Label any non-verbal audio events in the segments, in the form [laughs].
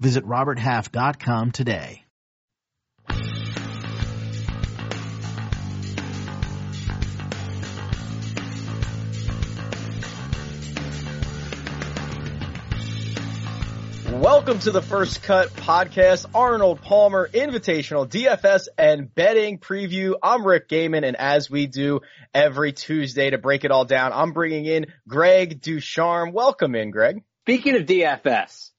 Visit roberthalf.com today. Welcome to the First Cut Podcast, Arnold Palmer Invitational DFS and Betting Preview. I'm Rick Gehman, and as we do every Tuesday to break it all down, I'm bringing in Greg Ducharme. Welcome in, Greg. Speaking of DFS,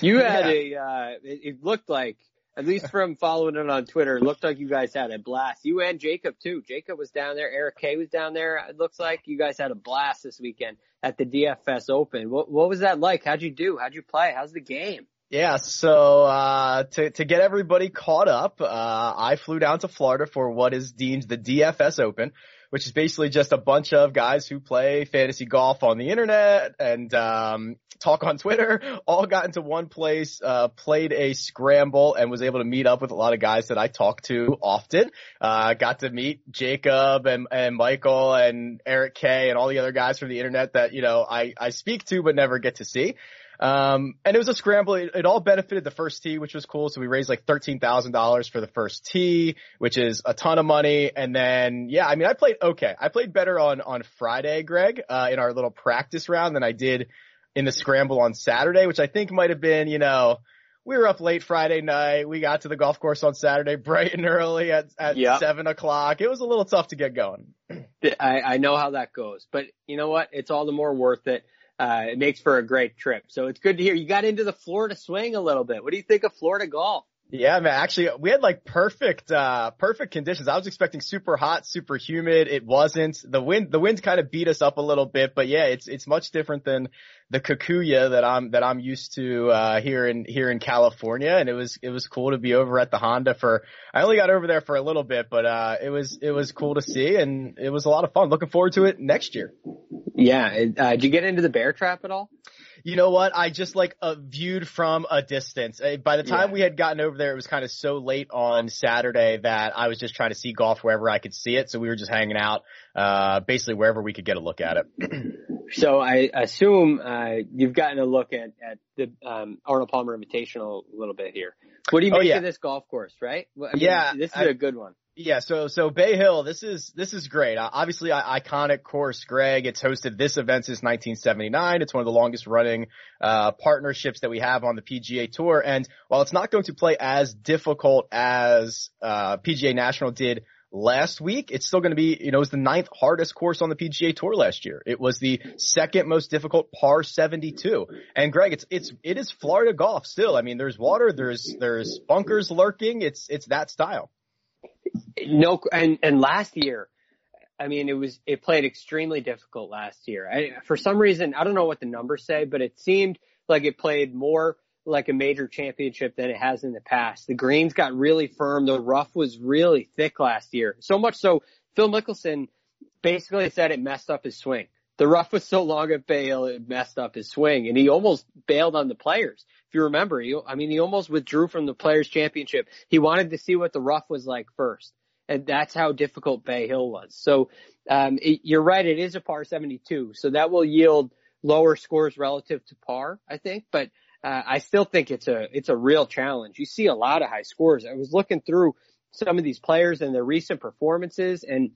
you had yeah. a, uh, it, it, looked like, at least from following it on Twitter, it looked like you guys had a blast. You and Jacob too. Jacob was down there. Eric K was down there. It looks like you guys had a blast this weekend at the DFS Open. What, what was that like? How'd you do? How'd you play? How's the game? Yeah, so uh, to to get everybody caught up, uh, I flew down to Florida for what is deemed the DFS Open, which is basically just a bunch of guys who play fantasy golf on the internet and um, talk on Twitter. [laughs] All got into one place, uh, played a scramble, and was able to meet up with a lot of guys that I talk to often. Uh, got to meet Jacob and and Michael and Eric K and all the other guys from the internet that you know I I speak to but never get to see. Um, and it was a scramble. It, it, all benefited the first tee, which was cool. So we raised like $13,000 for the first tee, which is a ton of money. And then, yeah, I mean, I played okay. I played better on, on Friday, Greg, uh, in our little practice round than I did in the scramble on Saturday, which I think might have been, you know, we were up late Friday night. We got to the golf course on Saturday [laughs] bright and early at, at yep. seven o'clock. It was a little tough to get going. [clears throat] I, I know how that goes, but you know what? It's all the more worth it uh, it makes for a great trip. So it's good to hear you got into the Florida swing a little bit. What do you think of Florida golf? Yeah, man. Actually, we had like perfect, uh, perfect conditions. I was expecting super hot, super humid. It wasn't. The wind, the wind kind of beat us up a little bit, but yeah, it's, it's much different than the Kikuyu that I'm, that I'm used to, uh, here in, here in California. And it was, it was cool to be over at the Honda for, I only got over there for a little bit, but, uh, it was, it was cool to see and it was a lot of fun. Looking forward to it next year. Yeah. Uh, did you get into the bear trap at all? You know what? I just like uh, viewed from a distance. Uh, by the time yeah. we had gotten over there, it was kind of so late on Saturday that I was just trying to see golf wherever I could see it. So we were just hanging out, uh, basically wherever we could get a look at it. [clears throat] so I assume, uh, you've gotten a look at, at the, um, Arnold Palmer Invitational a little bit here. What do you oh, make oh, yeah. of this golf course, right? I mean, yeah. This is I, a good one. Yeah, so so Bay Hill, this is this is great. Uh, obviously, iconic course, Greg. It's hosted this event since 1979. It's one of the longest running uh, partnerships that we have on the PGA Tour. And while it's not going to play as difficult as uh, PGA National did last week, it's still going to be, you know, it was the ninth hardest course on the PGA Tour last year. It was the second most difficult par 72. And Greg, it's it's it is Florida golf still. I mean, there's water, there's there's bunkers lurking. It's it's that style. No, and and last year, I mean, it was it played extremely difficult last year. I, for some reason, I don't know what the numbers say, but it seemed like it played more like a major championship than it has in the past. The greens got really firm. The rough was really thick last year. So much so, Phil Mickelson basically said it messed up his swing. The rough was so long at Bay it messed up his swing, and he almost bailed on the players. If you remember, he, I mean, he almost withdrew from the Players Championship. He wanted to see what the rough was like first and that's how difficult Bay Hill was. So um, it, you're right, it is a par 72, so that will yield lower scores relative to par, I think, but uh, I still think it's a it's a real challenge. You see a lot of high scores. I was looking through some of these players and their recent performances, and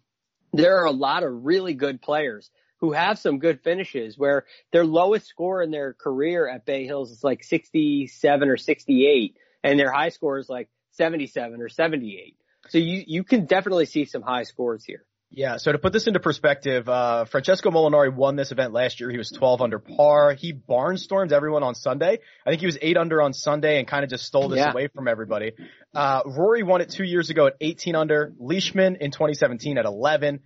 there are a lot of really good players who have some good finishes where their lowest score in their career at Bay Hills is like 67 or 68, and their high score is like 77 or 78. So you, you can definitely see some high scores here. Yeah, so to put this into perspective, uh, Francesco Molinari won this event last year. He was 12 under par. He barnstormed everyone on Sunday. I think he was 8 under on Sunday and kind of just stole this yeah. away from everybody. Uh, Rory won it two years ago at 18 under. Leishman in 2017 at 11.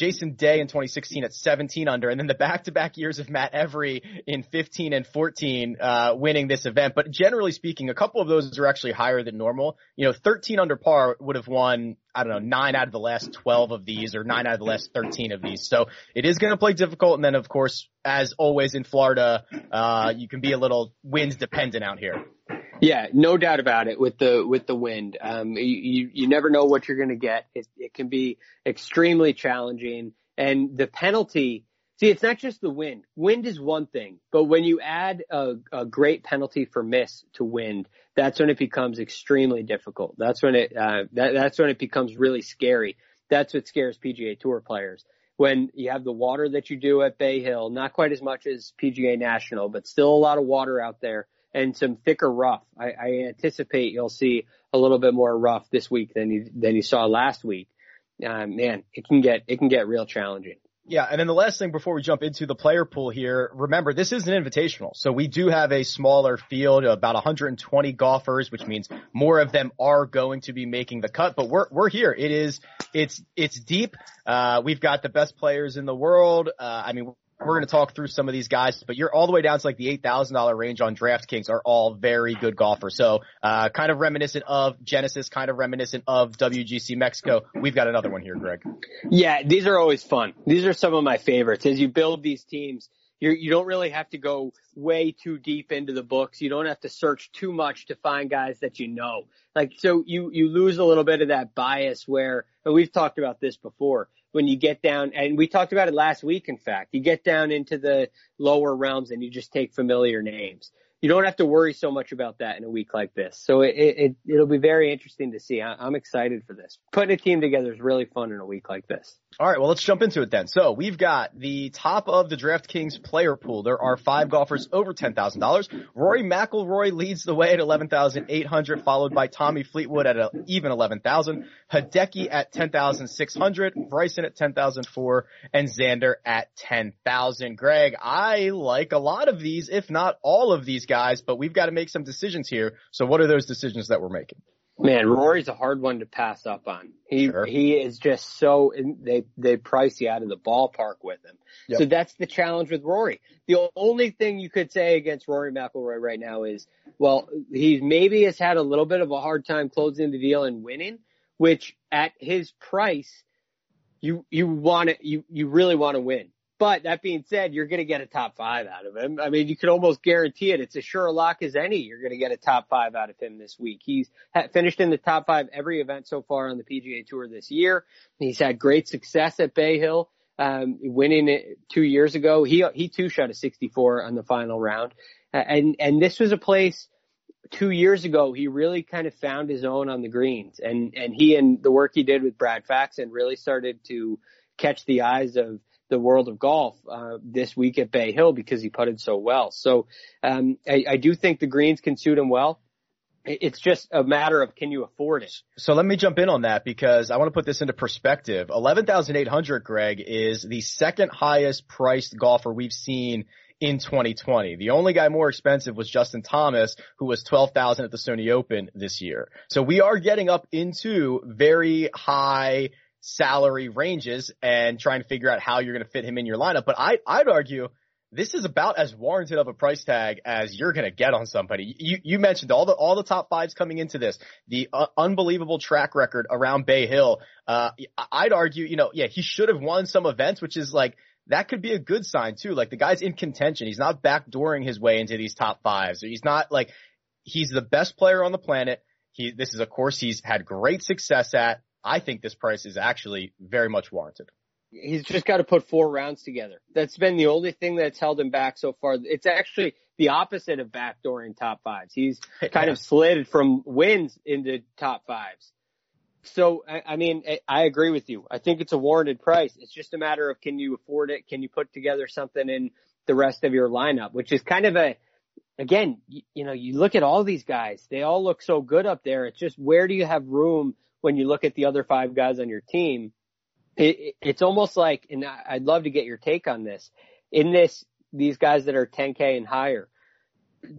Jason Day in 2016 at 17 under, and then the back-to-back years of Matt Every in 15 and 14, uh, winning this event. But generally speaking, a couple of those are actually higher than normal. You know, 13 under par would have won, I don't know, nine out of the last 12 of these or nine out of the last 13 of these. So it is going to play difficult. And then of course, as always in Florida, uh, you can be a little wind dependent out here. Yeah, no doubt about it with the with the wind. Um, you you never know what you're going to get. It, it can be extremely challenging, and the penalty. See, it's not just the wind. Wind is one thing, but when you add a, a great penalty for miss to wind, that's when it becomes extremely difficult. That's when it uh, that, that's when it becomes really scary. That's what scares PGA Tour players. When you have the water that you do at Bay Hill, not quite as much as PGA National, but still a lot of water out there and some thicker rough. I, I anticipate you'll see a little bit more rough this week than you than you saw last week. Uh, man, it can get it can get real challenging. Yeah, and then the last thing before we jump into the player pool here, remember this is an invitational. So we do have a smaller field, of about 120 golfers, which means more of them are going to be making the cut, but we're we're here. It is it's it's deep. Uh we've got the best players in the world. Uh I mean we're going to talk through some of these guys, but you're all the way down to like the $8,000 range on DraftKings are all very good golfers. So, uh, kind of reminiscent of Genesis, kind of reminiscent of WGC Mexico. We've got another one here, Greg. Yeah, these are always fun. These are some of my favorites. As you build these teams, you're, you don't really have to go way too deep into the books. You don't have to search too much to find guys that you know. Like, so you, you lose a little bit of that bias where, and we've talked about this before, when you get down, and we talked about it last week, in fact, you get down into the lower realms and you just take familiar names you don't have to worry so much about that in a week like this. So it, it it'll be very interesting to see. I, am excited for this. Putting a team together is really fun in a week like this. All right, well let's jump into it then. So we've got the top of the DraftKings player pool. There are five golfers over ten thousand dollars. Rory McIlroy leads the way at eleven thousand eight hundred, followed by Tommy Fleetwood at a, even eleven thousand, Hideki at ten thousand six hundred, Bryson at ten thousand four, and Xander at ten thousand. Greg, I like a lot of these, if not all of these guys, but we've got to make some decisions here. So what are those decisions that we're making? Man, Rory's a hard one to pass up on. He sure. he is just so they they price you out of the ballpark with him. Yep. So that's the challenge with Rory. The only thing you could say against Rory McIlroy right now is, well, he maybe has had a little bit of a hard time closing the deal and winning, which at his price, you you want to you you really want to win. But that being said, you're going to get a top five out of him. I mean, you could almost guarantee it. It's as sure a lock as any. You're going to get a top five out of him this week. He's finished in the top five every event so far on the PGA Tour this year. He's had great success at Bay Hill, um, winning it two years ago. He he too shot a 64 on the final round, and and this was a place two years ago, he really kind of found his own on the greens and, and he and the work he did with Brad Faxon really started to catch the eyes of the world of golf uh, this week at Bay Hill because he putted so well. So um, I, I do think the greens can suit him well. It's just a matter of can you afford it. So let me jump in on that because I want to put this into perspective. Eleven thousand eight hundred, Greg, is the second highest priced golfer we've seen in 2020. The only guy more expensive was Justin Thomas, who was 12,000 at the Sony Open this year. So we are getting up into very high salary ranges and trying to figure out how you're going to fit him in your lineup. But I, I'd argue this is about as warranted of a price tag as you're going to get on somebody. You, you mentioned all the, all the top fives coming into this, the uh, unbelievable track record around Bay Hill. Uh, I'd argue, you know, yeah, he should have won some events, which is like, that could be a good sign too. Like the guy's in contention. He's not backdooring his way into these top fives. He's not like, he's the best player on the planet. He, this is a course he's had great success at. I think this price is actually very much warranted. He's just got to put four rounds together. That's been the only thing that's held him back so far. It's actually the opposite of backdoor backdooring top fives. He's [laughs] kind yeah. of slid from wins into top fives. So, I, I mean, I, I agree with you. I think it's a warranted price. It's just a matter of can you afford it? Can you put together something in the rest of your lineup, which is kind of a, again, you, you know, you look at all these guys, they all look so good up there. It's just where do you have room when you look at the other five guys on your team, it, it's almost like, and I'd love to get your take on this. In this, these guys that are 10K and higher,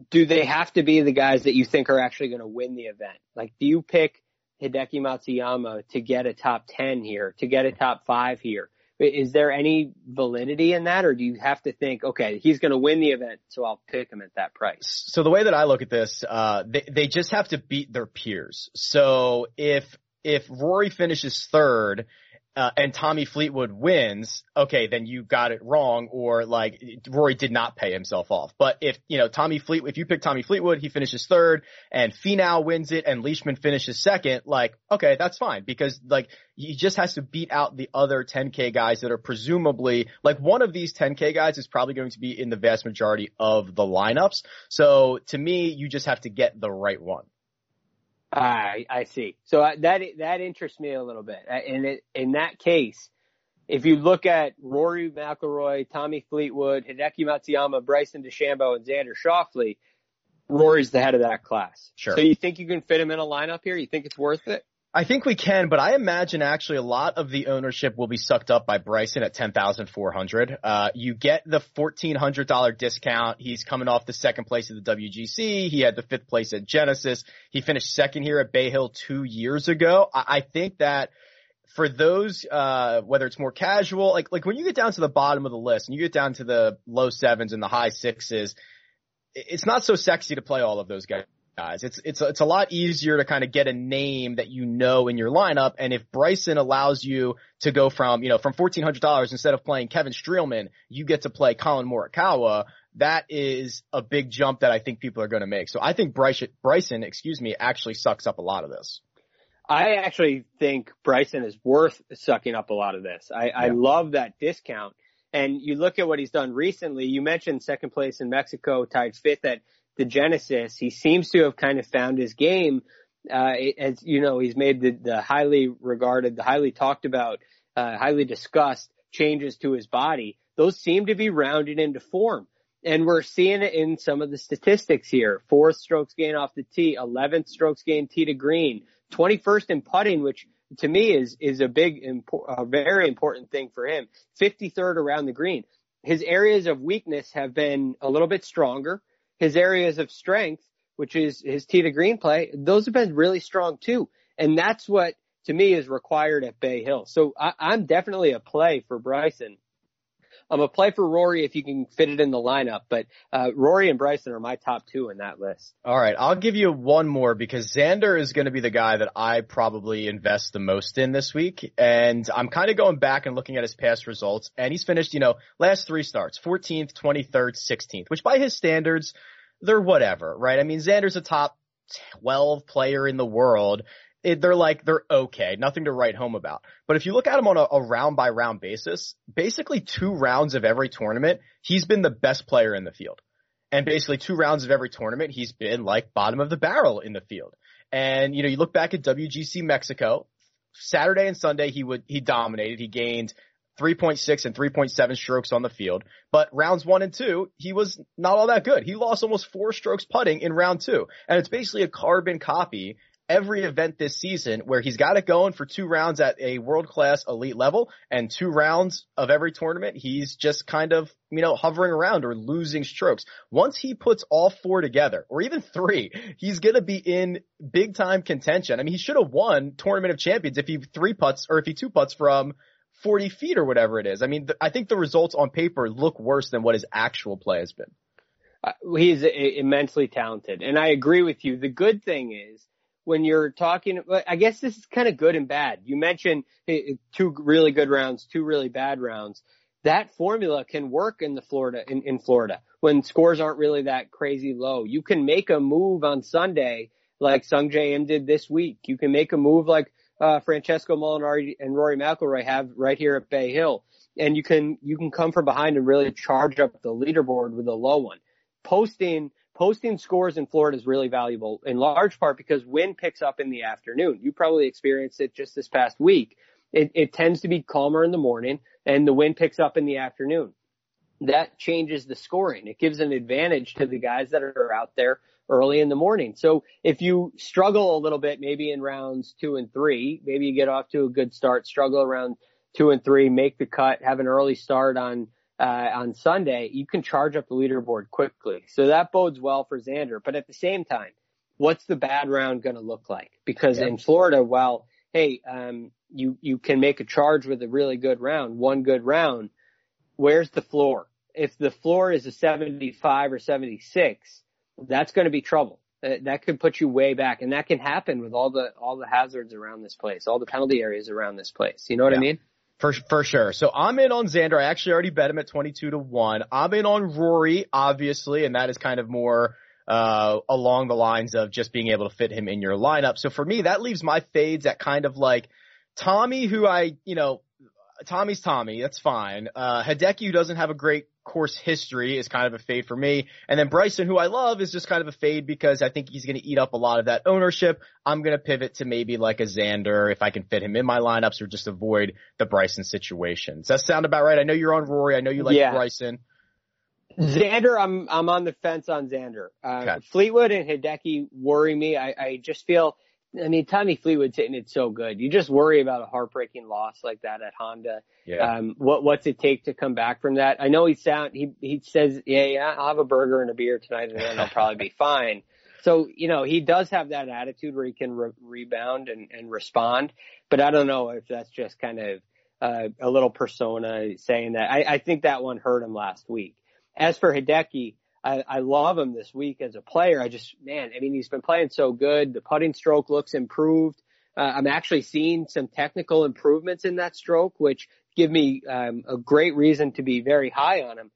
do they have to be the guys that you think are actually going to win the event? Like, do you pick Hideki Matsuyama to get a top 10 here, to get a top five here? Is there any validity in that or do you have to think, okay, he's going to win the event, so I'll pick him at that price? So the way that I look at this, uh, they, they just have to beat their peers. So if, if Rory finishes third uh, and Tommy Fleetwood wins, okay, then you got it wrong, or like Rory did not pay himself off. But if you know Tommy Fleetwood, if you pick Tommy Fleetwood, he finishes third, and Finau wins it, and Leishman finishes second, like okay, that's fine because like he just has to beat out the other 10k guys that are presumably like one of these 10k guys is probably going to be in the vast majority of the lineups. So to me, you just have to get the right one. I I see. So that that interests me a little bit. And uh, in that case, if you look at Rory McIlroy, Tommy Fleetwood, Hideki Matsuyama, Bryson DeChambeau, and Xander Schauffele, Rory's the head of that class. Sure. So you think you can fit him in a lineup here? You think it's worth it? I think we can, but I imagine actually a lot of the ownership will be sucked up by Bryson at ten thousand four hundred. Uh, you get the fourteen hundred dollar discount. He's coming off the second place at the WGC. He had the fifth place at Genesis. He finished second here at Bay Hill two years ago. I, I think that for those, uh, whether it's more casual, like like when you get down to the bottom of the list and you get down to the low sevens and the high sixes, it's not so sexy to play all of those guys guys. It's it's it's a lot easier to kind of get a name that you know in your lineup. And if Bryson allows you to go from you know from fourteen hundred dollars instead of playing Kevin Streelman, you get to play Collin Morikawa. That is a big jump that I think people are going to make. So I think Bryson, Bryson, excuse me, actually sucks up a lot of this. I actually think Bryson is worth sucking up a lot of this. I, yeah. I love that discount. And you look at what he's done recently. You mentioned second place in Mexico, tied fifth at the Genesis, he seems to have kind of found his game. Uh, as you know, he's made the, the highly regarded, the highly talked about, uh, highly discussed changes to his body. Those seem to be rounded into form. And we're seeing it in some of the statistics here. Fourth strokes gain off the tee, 11th strokes gain tee to green, 21st in putting, which to me is, is a big, a very important thing for him. 53rd around the green. His areas of weakness have been a little bit stronger his areas of strength, which is his tee to green play, those have been really strong too. And that's what to me is required at Bay Hill. So I, I'm definitely a play for Bryson. I'm a play for Rory if you can fit it in the lineup, but uh, Rory and Bryson are my top two in that list. All right, I'll give you one more because Xander is going to be the guy that I probably invest the most in this week, and I'm kind of going back and looking at his past results, and he's finished, you know, last three starts, 14th, 23rd, 16th, which by his standards, they're whatever, right? I mean, Xander's a top 12 player in the world it, they're like they're okay, nothing to write home about. But if you look at him on a, a round by round basis, basically two rounds of every tournament, he's been the best player in the field. And basically two rounds of every tournament, he's been like bottom of the barrel in the field. And you know, you look back at WGC Mexico, Saturday and Sunday he would he dominated. He gained 3.6 and 3.7 strokes on the field. But rounds one and two, he was not all that good. He lost almost four strokes putting in round two. And it's basically a carbon copy every event this season where he's got it going for two rounds at a world class elite level and two rounds of every tournament he's just kind of you know hovering around or losing strokes. Once he puts all four together or even three he's going to be in big time contention. I mean he should have won tournament of champions if he three putts or if he two putts from 40 feet or whatever it is. I mean th- i think the results on paper look worse than what his actual play has been. Uh, he's immensely talented and i agree with you. The good thing is when you're talking, I guess this is kind of good and bad. You mentioned two really good rounds, two really bad rounds. That formula can work in the Florida, in, in Florida when scores aren't really that crazy low. You can make a move on Sunday like Sungjae Im did this week. You can make a move like, uh, Francesco Molinari and Rory McIlroy have right here at Bay Hill. And you can, you can come from behind and really charge up the leaderboard with a low one. Posting posting scores in Florida is really valuable in large part because wind picks up in the afternoon. You probably experienced it just this past week. It, it tends to be calmer in the morning and the wind picks up in the afternoon. That changes the scoring. It gives an advantage to the guys that are out there early in the morning. So if you struggle a little bit, maybe in rounds two and three, maybe you get off to a good start, struggle around two and three, make the cut, have an early start on uh, on Sunday, you can charge up the leaderboard quickly. So that bodes well for Xander. But at the same time, what's the bad round going to look like? Because in Florida, while hey, um, you you can make a charge with a really good round, one good round. Where's the floor? If the floor is a 75 or 76, that's going to be trouble. That could put you way back, and that can happen with all the all the hazards around this place, all the penalty areas around this place. You know what yeah. I mean? For for sure. So I'm in on Xander. I actually already bet him at 22 to one. I'm in on Rory, obviously, and that is kind of more uh, along the lines of just being able to fit him in your lineup. So for me, that leaves my fades at kind of like Tommy, who I, you know, Tommy's Tommy. That's fine. Uh, Hideki, who doesn't have a great course history, is kind of a fade for me. And then Bryson, who I love, is just kind of a fade because I think he's going to eat up a lot of that ownership. I'm going to pivot to maybe like a Xander if I can fit him in my lineups or just avoid the Bryson situation. Does that sound about right? I know you're on Rory. I know you like yeah. Bryson. Xander, I'm I'm on the fence on Xander. Uh, okay. Fleetwood and Hideki worry me. I, I just feel. I mean, Tommy Fleetwood's hitting it so good. You just worry about a heartbreaking loss like that at Honda. Yeah. Um, what what's it take to come back from that? I know he sound he he says, yeah, yeah, I'll have a burger and a beer tonight, and then I'll probably be [laughs] fine. So you know, he does have that attitude where he can re- rebound and and respond. But I don't know if that's just kind of uh, a little persona saying that. I, I think that one hurt him last week. As for Hideki, I, I love him this week as a player. I just, man, I mean, he's been playing so good. The putting stroke looks improved. Uh, I'm actually seeing some technical improvements in that stroke, which give me um, a great reason to be very high on him.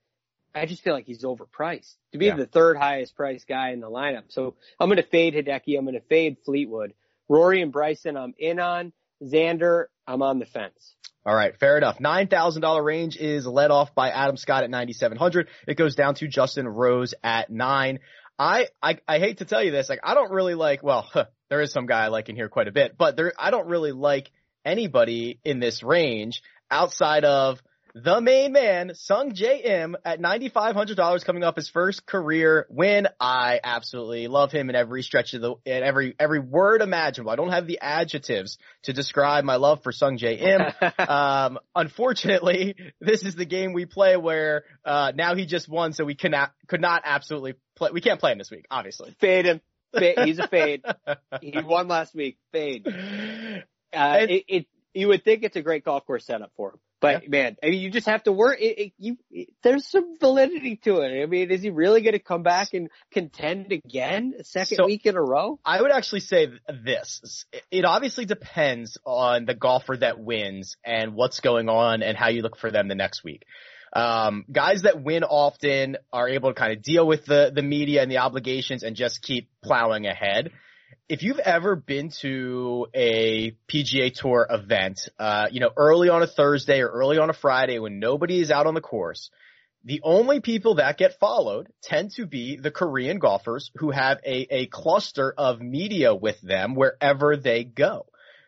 I just feel like he's overpriced to be yeah. the third highest priced guy in the lineup. So I'm going to fade Hideki. I'm going to fade Fleetwood. Rory and Bryson, I'm in on. Xander, I'm on the fence. All right, fair enough. $9,000 range is led off by Adam Scott at 9,700. It goes down to Justin Rose at 9. I, I, I hate to tell you this, like, I don't really like, well, huh, [laughs] there is some guy I like in here quite a bit, but there, I don't really like anybody in this range outside of the main man, Sung Im, at $9,500 coming off his first career win. I absolutely love him in every stretch of the, in every, every word imaginable. I don't have the adjectives to describe my love for Sung Im. [laughs] um, unfortunately, this is the game we play where, uh, now he just won, so we cannot, could not absolutely play, we can't play him this week, obviously. Fade him. Fade. He's a [laughs] fade. he won last week. Fade. [laughs] Uh, it, it, you would think it's a great golf course setup for him. But yeah. man, I mean, you just have to work. It, it, you, it, there's some validity to it. I mean, is he really going to come back and contend again a second so, week in a row? I would actually say this. It obviously depends on the golfer that wins and what's going on and how you look for them the next week. Um, guys that win often are able to kind of deal with the, the media and the obligations and just keep plowing ahead if you've ever been to a PGA Tour event, uh, you know, early on a Thursday or early on a Friday when nobody is out on the course, the only people that get followed tend to be the Korean golfers who have a, a cluster of media with them wherever they go.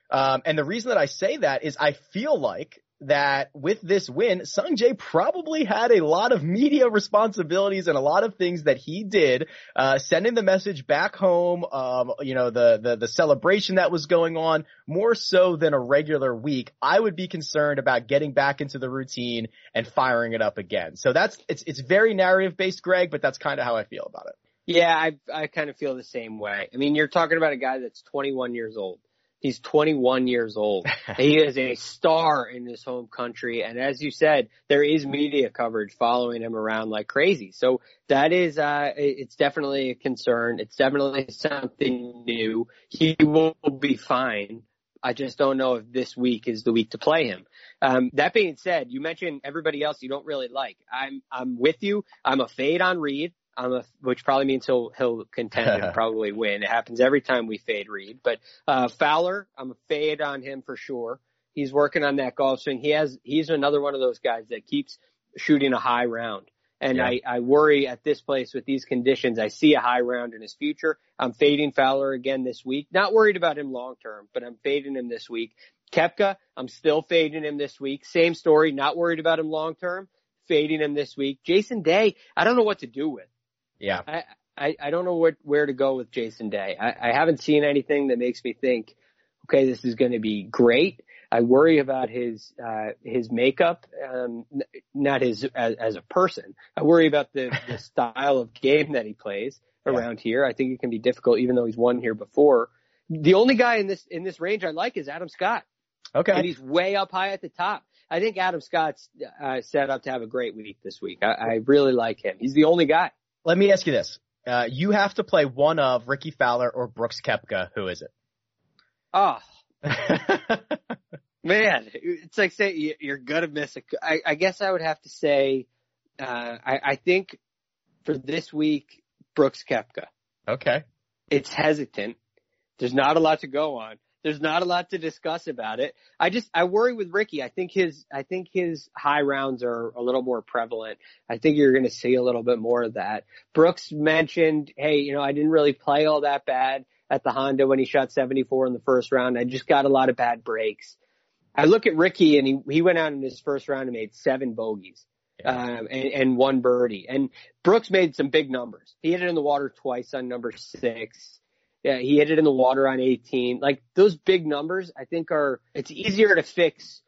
Um, and the reason that I say that is I feel like that with this win, Sungjae probably had a lot of media responsibilities and a lot of things that he did, uh, sending the message back home, um, you know, the, the, the celebration that was going on more so than a regular week. I would be concerned about getting back into the routine and firing it up again. So that's, it's, it's very narrative based, Greg, but that's kind of how I feel about it. Yeah, I, I kind of feel the same way. I mean, you're talking about a guy that's 21 years old. He's 21 years old. [laughs] he is a star in his home country. And as you said, there is media coverage following him around like crazy. So that is, uh, it's definitely a concern. It's definitely something new. He will be fine. I just don't know if this week is the week to play him. Um, that being said, you mentioned everybody else you don't really like. I'm, I'm with you. I'm a fade on Reed. I'm a, which probably means he'll he'll contend and [laughs] probably win. It happens every time we fade Reed. But uh, Fowler, I'm a fade on him for sure. He's working on that golf swing. He has he's another one of those guys that keeps shooting a high round. And yeah. I, I worry at this place with these conditions. I see a high round in his future. I'm fading Fowler again this week. Not worried about him long term, but I'm fading him this week. Koepka, I'm still fading him this week. Same story. Not worried about him long term. Fading him this week. Jason Day, I don't know what to do with. Yeah. I, I, I don't know what, where to go with Jason Day. I, I haven't seen anything that makes me think, okay, this is going to be great. I worry about his uh, his makeup, um, not his as, as a person. I worry about the, the [laughs] style of game that he plays around yeah. here. I think it can be difficult, even though he's won here before. The only guy in this in this range I like is Adam Scott. Okay. And he's way up high at the top. I think Adam Scott's uh, set up to have a great week this week. I, I really like him. He's the only guy. Let me ask you this. Uh, you have to play one of Rickie Fowler or Brooks Koepka. Who is it? Oh, [laughs] man. It's like say you're gonna miss a, I, I guess I would have to say, uh, I, I think for this week, Brooks Koepka. okay. It's hesitant. There's not a lot to go on. There's not a lot to discuss about it. I just I worry with Rickie. I think his I think his high rounds are a little more prevalent. I think you're going to see a little bit more of that. Brooks mentioned, hey, you know, I didn't really play all that bad at the Honda when he shot 74 in the first round. I just got a lot of bad breaks. I look at Rickie and he he went out in his first round and made seven bogeys. Um, and, and one birdie. And Brooks made some big numbers. He hit it in the water twice on number six. Yeah, he hit it in the water on 18. Like those big numbers, I think are, it's easier to fix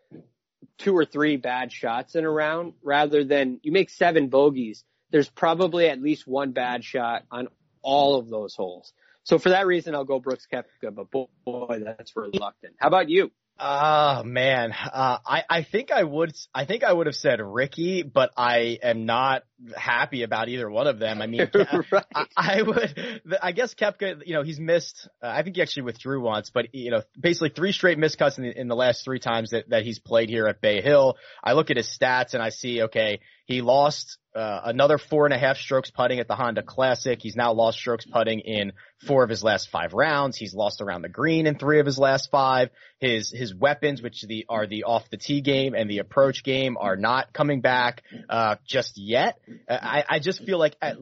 two or three bad shots in a round rather than you make seven bogeys. There's probably at least one bad shot on all of those holes. So for that reason, I'll go Brooks Koepka, but boy, that's reluctant. How about you? Oh man, uh, I I think I would I think I would have said Rickie, but I am not happy about either one of them. I mean, [laughs] right. I, I would I guess Koepka, you know, he's missed. Uh, I think he actually withdrew once, but you know, basically three straight miscuts in the, in the last three times that that he's played here at Bay Hill. I look at his stats and I see okay, he lost uh, another four and a half strokes putting at the Honda Classic. He's now lost strokes putting in four of his last five rounds. He's lost around the green in three of his last five. His his weapons, which the are the off the tee game and the approach game, are not coming back uh, just yet. I I just feel like at,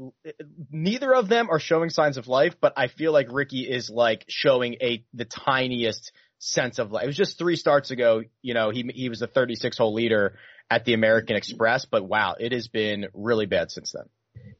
neither of them are showing signs of life, but I feel like Rickie is like showing a the tiniest sense of life. It was just three starts ago. You know, he he was a 36 hole leader at the American Express, but wow, it has been really bad since then.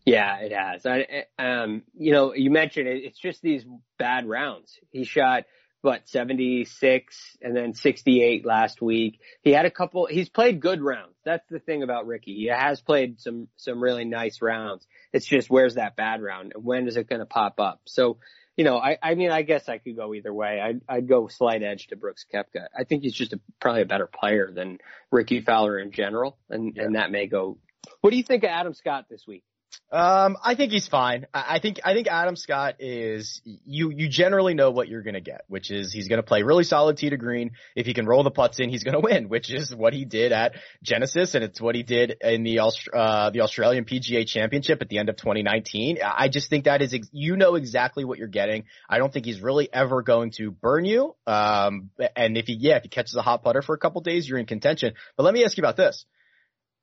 Yeah, it has. I, um, you know, you mentioned it, it's just these bad rounds. He shot what 76 and then 68 last week. He had a couple. He's played good rounds. That's the thing about Rickie. He has played some some really nice rounds. It's just where's that bad round and when is it going to pop up? So. You know, I, I mean, I guess I could go either way. I'd, I'd go slight edge to Brooks Koepka. I think he's just a, probably a better player than Rickie Fowler in general, and, Yeah. and that may go. What do you think of Adam Scott this week? Um, I think he's fine. I think I think Adam Scott is you. You generally know what you're to get, which is he's to play really solid tee to green. If he can roll the putts in, he's to win, [laughs] which is what he did at Genesis, and it's what he did in the Aust- uh, the Australian PGA Championship at the end of 2019. I just think that is ex- you know exactly what you're getting. I don't think he's really ever going to burn you. Um, and if he yeah, if he catches a hot putter for a couple days, you're in contention. But let me ask you about this.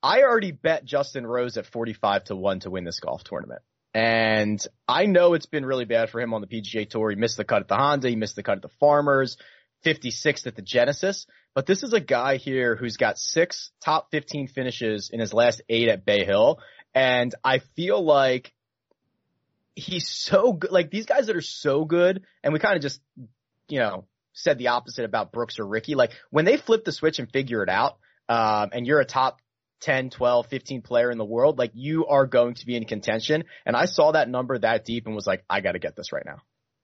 I already bet Justin Rose at 45 to 1 to win this golf tournament. And I know it's been really bad for him on the PGA Tour. He missed the cut at the Honda. He missed the cut at the Farmers, 56th at the Genesis. But this is a guy here who's got six top 15 finishes in his last eight at Bay Hill. And I feel like he's so good. Like these guys that are so good, and we kind of just, you know, said the opposite about Brooks or Rickie. Like when they flip the switch and figure it out, um, and you're a top 10, 12, 15 player in the world, like you are going to be in contention. And I saw that number that deep and was like, I got to get this right now.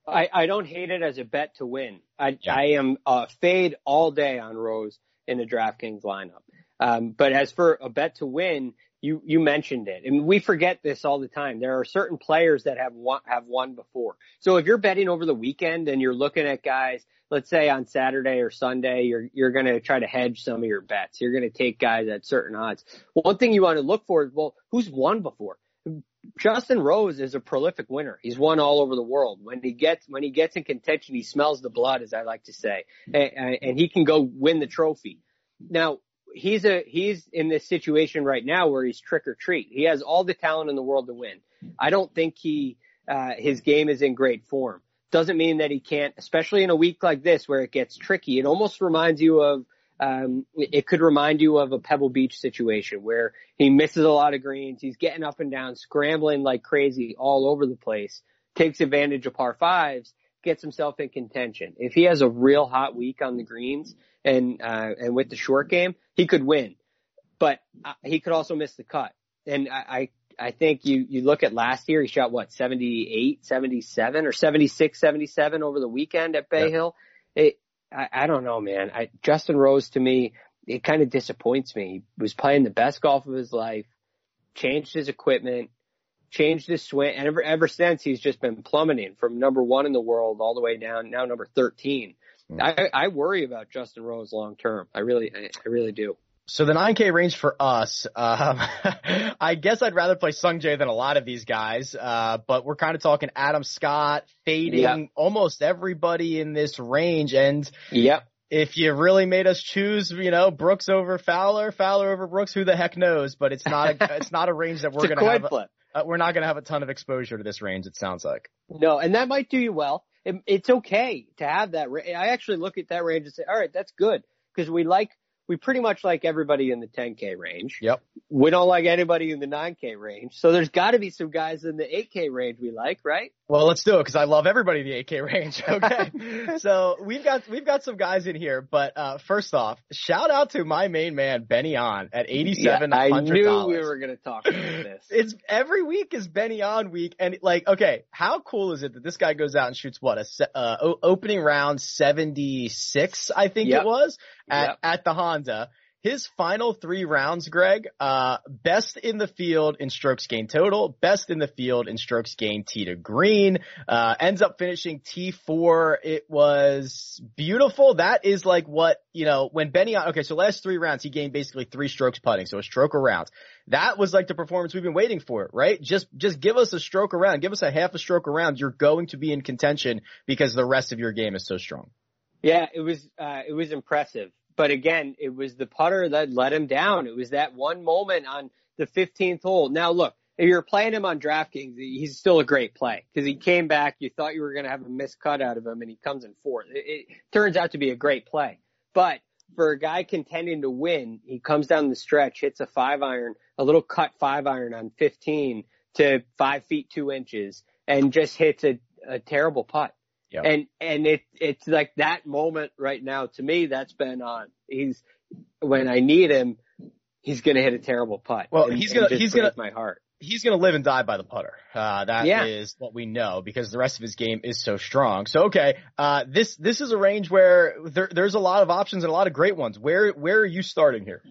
I, I don't hate it as a bet to win. I, Yeah. I am uh, fade all day on Rose in the DraftKings lineup. Um, but as for a bet to win, you you mentioned it, and we forget this all the time. There are certain players that have won have won before. So if you're betting over the weekend and you're looking at guys, let's say on Saturday or Sunday, you're you're going to try to hedge some of your bets. You're going to take guys at certain odds. One thing you want to look for is well, who's won before? Justin Rose is a prolific winner. He's won all over the world. When he gets when he gets in contention, he smells the blood, as I like to say, and, and he can go win the trophy. Now he's a he's in this situation right now where he's trick or treat. He has all the talent in the world to win. I don't think he uh, his game is in great form. Doesn't mean that he can't, especially in a week like this where it gets tricky. It almost reminds you of um, it could remind you of a Pebble Beach situation where he misses a lot of greens. He's getting up and down, scrambling like crazy all over the place, takes advantage of par fives, gets himself in contention. If he has a real hot week on the greens and, uh, and with the short game, he could win, but uh, he could also miss the cut. And I, I, I think you, you look at last year, he shot what, 78, 77 or 76, 77 over the weekend at Bay yeah. Hill. It, I, I don't know, man. I, Justin Rose to me, it kind of disappoints me. He was playing the best golf of his life, changed his equipment, changed his swing, and ever, ever since he's just been plummeting from number one in the world all the way down, now number 13. Mm. I, I worry about Justin Rose long term. I really, I, I really do. So the 9K range for us, um, [laughs] I guess I'd rather play Sungjae than a lot of these guys, uh, but we're kind of talking Adam Scott fading yep. almost everybody in this range. And yep. if you really made us choose, you know, Brooks over Fowler, Fowler over Brooks, who the heck knows? But it's not a, [laughs] it's not a range that we're going to have. A, uh, we're not going to have a ton of exposure to this range. It sounds like. No, and that might do you well. It, it's okay to have that. I actually look at that range and say, all right, that's good because we like we pretty much like everybody in the 10K range. Yep. We don't like anybody in the 9K range. So there's got to be some guys in the 8K range we like, right? Well, let's do it because I love everybody in the 8K range. [laughs] Okay. so we've got we've got some guys in here, but uh, first off, shout out to my main man Benny An at 87. Yeah, I knew we were going to talk about [laughs] this. it's every week is Benny An week, and like, okay, how cool is it that this guy goes out and shoots what a uh, opening round 76, I think yep. it was at, yep. at the Honda. His final three rounds, Greg, uh, best in the field in strokes gained total, best in the field in strokes gained tee to green, uh, ends up finishing T4. It was beautiful. That is like what, you know, when Benny, okay, so last three rounds, he gained basically three strokes putting, so a stroke around. That was like the performance we've been waiting for, right? Just, just give us a stroke around, give us a half a stroke around. You're going to be in contention because the rest of your game is so strong. Yeah, it was, uh, it was impressive but again, it was the putter that let him down. It was that one moment on the 15th hole. Now look, if you're playing him on DraftKings, he's still a great play because he came back. You thought you were going to have a missed cut out of him and he comes in fourth. It, it turns out to be a great play, but for a guy contending to win, he comes down the stretch, hits a five iron, a little cut five iron on 15 to five feet two inches and just hits a, a terrible putt. And and it it's like that moment right now to me that's been on. He's when I need him, he's gonna hit a terrible putt. Well, and, he's gonna he's gonna my heart. He's gonna live and die by the putter. Uh, that yeah. is what we know because the rest of his game is so strong. So okay, uh, this this is a range where there, there's a lot of options and a lot of great ones. Where where are you starting here?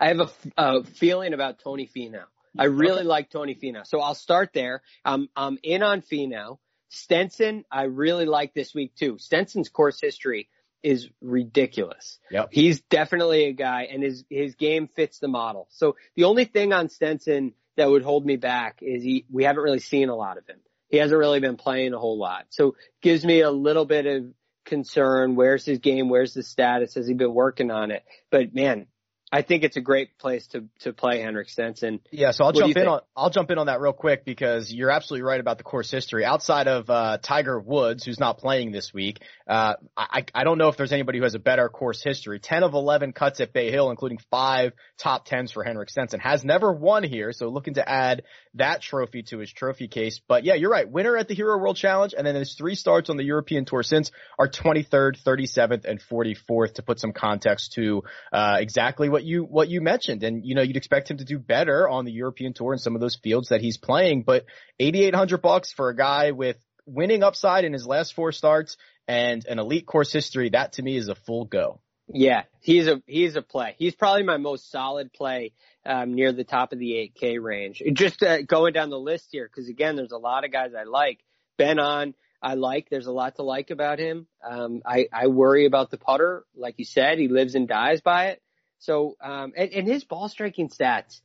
I have a, a feeling about Tony Finau. I really like Tony Finau. So I'll start there. I'm I'm in on Finau. Stenson, I really like this week too. Stenson's course history is ridiculous. Yep. He's definitely a guy and his, his game fits the model. So the only thing on Stenson that would hold me back is he, we haven't really seen a lot of him. He hasn't really been playing a whole lot. So gives me a little bit of concern. Where's his game? Where's the status? Has he been working on it? But man, I think it's a great place to to play Henrik Stenson. Yeah, so I'll what jump in think? on I'll jump in on that real quick because you're absolutely right about the course history. Outside of uh, Tiger Woods, who's not playing this week, uh, I I don't know if there's anybody who has a better course history. Ten of eleven cuts at Bay Hill, including five top tens for Henrik Stenson. Has never won here, so looking to add that trophy to his trophy case. But yeah, you're right. Winner at the Hero World Challenge, and then his three starts on the European Tour since are 23rd, 37th, and 44th. To put some context to uh, exactly what you what you mentioned mentioned. And, you know, you'd expect him to do better on the European tour in some of those fields that he's playing, but 8,800 bucks for a guy with winning upside in his last four starts and an elite course history, that to me is a full go. Yeah, he's a he's a play. He's probably my most solid play um, near the top of the 8K range. Just uh, going down the list here, because again, there's a lot of guys I like. Ben An, I like. There's a lot to like about him. Um, I I worry about the putter, like you said. He lives and dies by it. So, um, and, and his ball striking stats,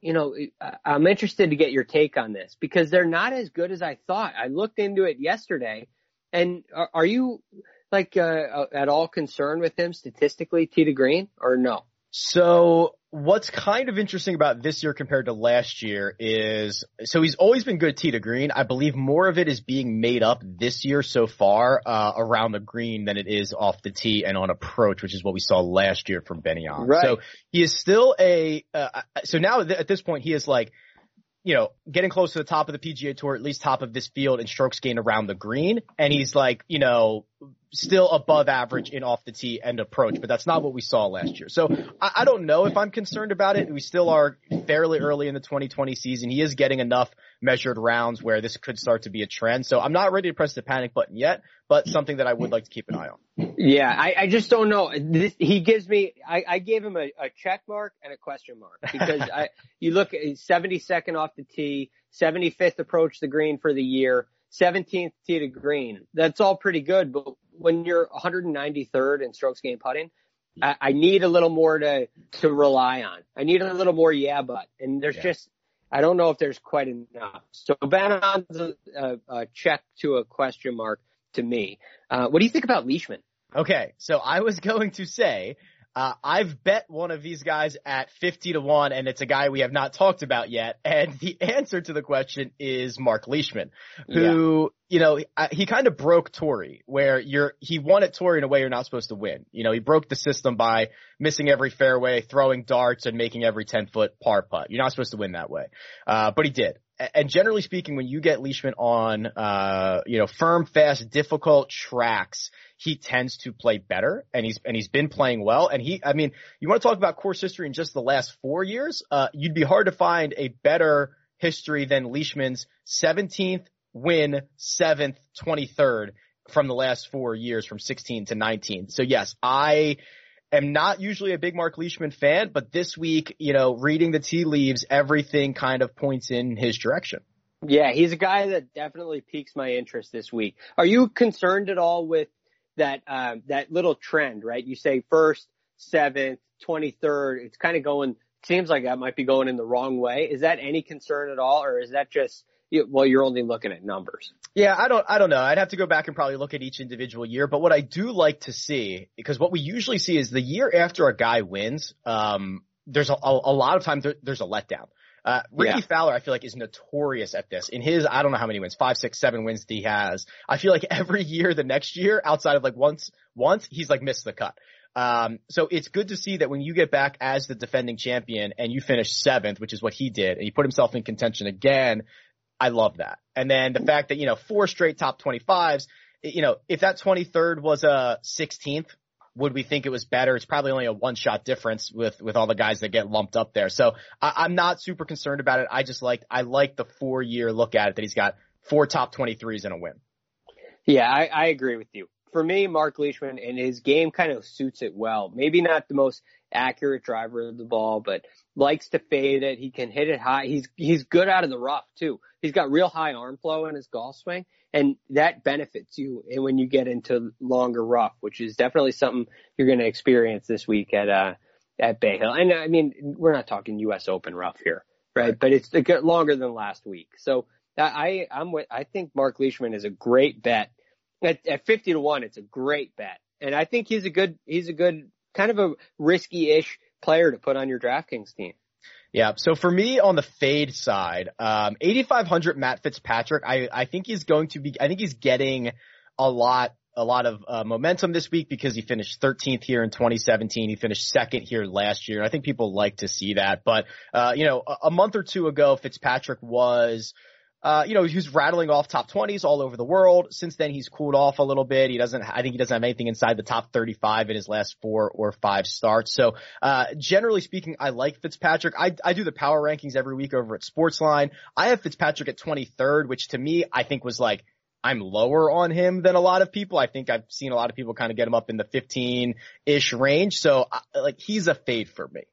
you know, I'm interested to get your take on this because they're not as good as I thought. I looked into it yesterday and are, are you like, uh, at all concerned with him statistically, tee to green or no? So what's kind of interesting about this year compared to last year is, so he's always been good tee to green. I believe more of it is being made up this year so far, uh, around the green than it is off the tee and on approach, which is what we saw last year from Benny An. Right. So he is still a, uh, so now at this point he is like, you know, getting close to the top of the PGA Tour, at least top of this field in strokes gained around the green. And he's like, you know, still above average in off the tee and approach, but that's not what we saw last year. So I, I don't know if I'm concerned about it. We still are fairly early in the 2020 season. He is getting enough measured rounds where this could start to be a trend. So I'm not ready to press the panic button yet, but something that I would like to keep an eye on. Yeah, I, I just don't know. This, he gives me, I, I gave him a, a check mark and a question mark because [laughs] I, you look at 72nd off the tee, 75th approach the green for the year. 17th tee to green. That's all pretty good, but when you're 193rd in strokes gained putting, I, I, need a little more to to rely on. I need a little more yeah, but and there's yeah. just I don't know if there's quite enough. So Ben An a, a, check to a question mark to me. Uh, what do you think about Leishman? Okay, so I was [laughs] going to say uh, I've bet one of these guys at 50 to 1 and it's a guy we have not talked about yet. [laughs] And the answer to the question is Mark Leishman, who, yeah. you know, he kind of broke Torrey where you're, he won at Torrey in a way you're not supposed to win. You know, he broke the system by missing every fairway, throwing darts and making every 10 foot par putt. You're not supposed to win that way. Uh, but he did. And generally speaking, when you get Leishman on, uh, you know, firm, fast, difficult tracks, he tends to play better and he's, and he's been playing well. And he, I mean, you want to talk about course history in just the last four years? Uh, you'd be hard to find a better history than Leishman's 17th win, 7th, 23rd from the last four years from 16 to 19. So yes, I am not usually a big Mark Leishman fan, but this week, you know, reading the tea leaves, everything kind of points in his direction. Yeah, he's a guy that definitely piques my interest this week. Are you concerned at all with that um, that little trend, right? You say first, seventh, twenty third. It's kind of going. Seems like that might be going in the wrong way. Is that any concern at all, or is that just well, you're only looking at numbers? Yeah, I don't, I don't know. I'd have to go back and probably look at each individual year. But what I do like to see, because what we usually see is the year after a guy wins, um, there's a, a, lot of times there, there's a letdown. Uh, Rickie yeah. Fowler, I feel like is notorious at this. In his, I don't know how many wins, five, six, seven wins he has. I feel like [laughs] every year, the next year, outside of like once, once, he's like missed the cut. Um, so it's good to see that when you get back as the defending champion and you finish seventh, which is what he did, and he put himself in contention again, I love that. And then the fact that, you know, four straight top 25s, you know, if that 23rd was a 16th, would we think it was better? It's probably only a one shot difference with, with all the guys that get lumped up there. So I, am not super concerned about it. I just like, I like the four year look at it that he's got four top 23s and a win. Yeah, I, I agree with you. For me, Mark Leishman and his game kind of suits it well. Maybe not the most accurate driver of the ball, but likes to fade it. He can hit it high. He's, he's good out of the rough too. He's got real high arm flow in his golf swing and that benefits you and when you get into longer rough, which is definitely something you're going to experience this week at, uh, at Bay Hill. And I mean, we're not talking U.S. Open rough here, right? right. But it's longer than last week. So I, I'm with, I think Mark Leishman is a great bet at, at 50 to one. It's a great bet. And I think he's a good, he's a good kind of a risky-ish player to put on your DraftKings team. Yeah. So for me on the fade side, um, 8,500 Matt Fitzpatrick, I, I think he's going to be, I think he's getting a lot, a lot of uh, momentum this week because he finished 13th here in 2017. He finished second here last year. I think people like to see that. But, uh, you know, a, a month or two ago, Fitzpatrick was, uh, you know, he was rattling off top 20s all over the world. Since then, he's cooled off a little bit. He doesn't, I think he doesn't have anything inside the top 35 in his last four or five starts. So, uh, generally speaking, I like Fitzpatrick. I, I do the power rankings every week over at Sportsline. I have Fitzpatrick at 23rd, which to me, I think was like, I'm lower on him than a lot of people. I think I've seen a lot of people kind of get him up in the 15-ish range. So, like, he's a fade for me.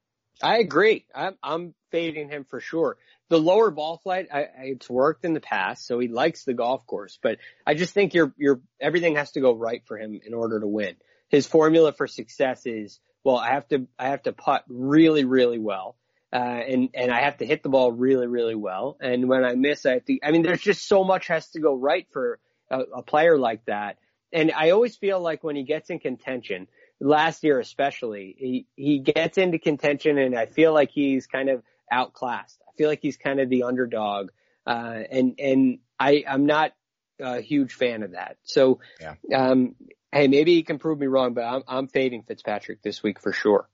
I agree. I'm, I'm fading him for sure the lower ball flight, I, it's worked in the past, so he likes the golf course. But I just think your your everything has to go right for him in order to win. His formula for success is well, I have to I have to putt really really well, uh, and and I have to hit the ball really really well. And when I miss, I to. I mean, there's just so much has to go right for a, a player like that. And I always feel like when he gets in contention, last year especially, he he gets into contention, and I feel like he's kind of outclassed. I feel like he's kind of the underdog, uh, and and I I'm not a huge fan of that. So, yeah. um, hey, maybe he can prove me wrong, but I'm I'm fading Fitzpatrick this week for sure.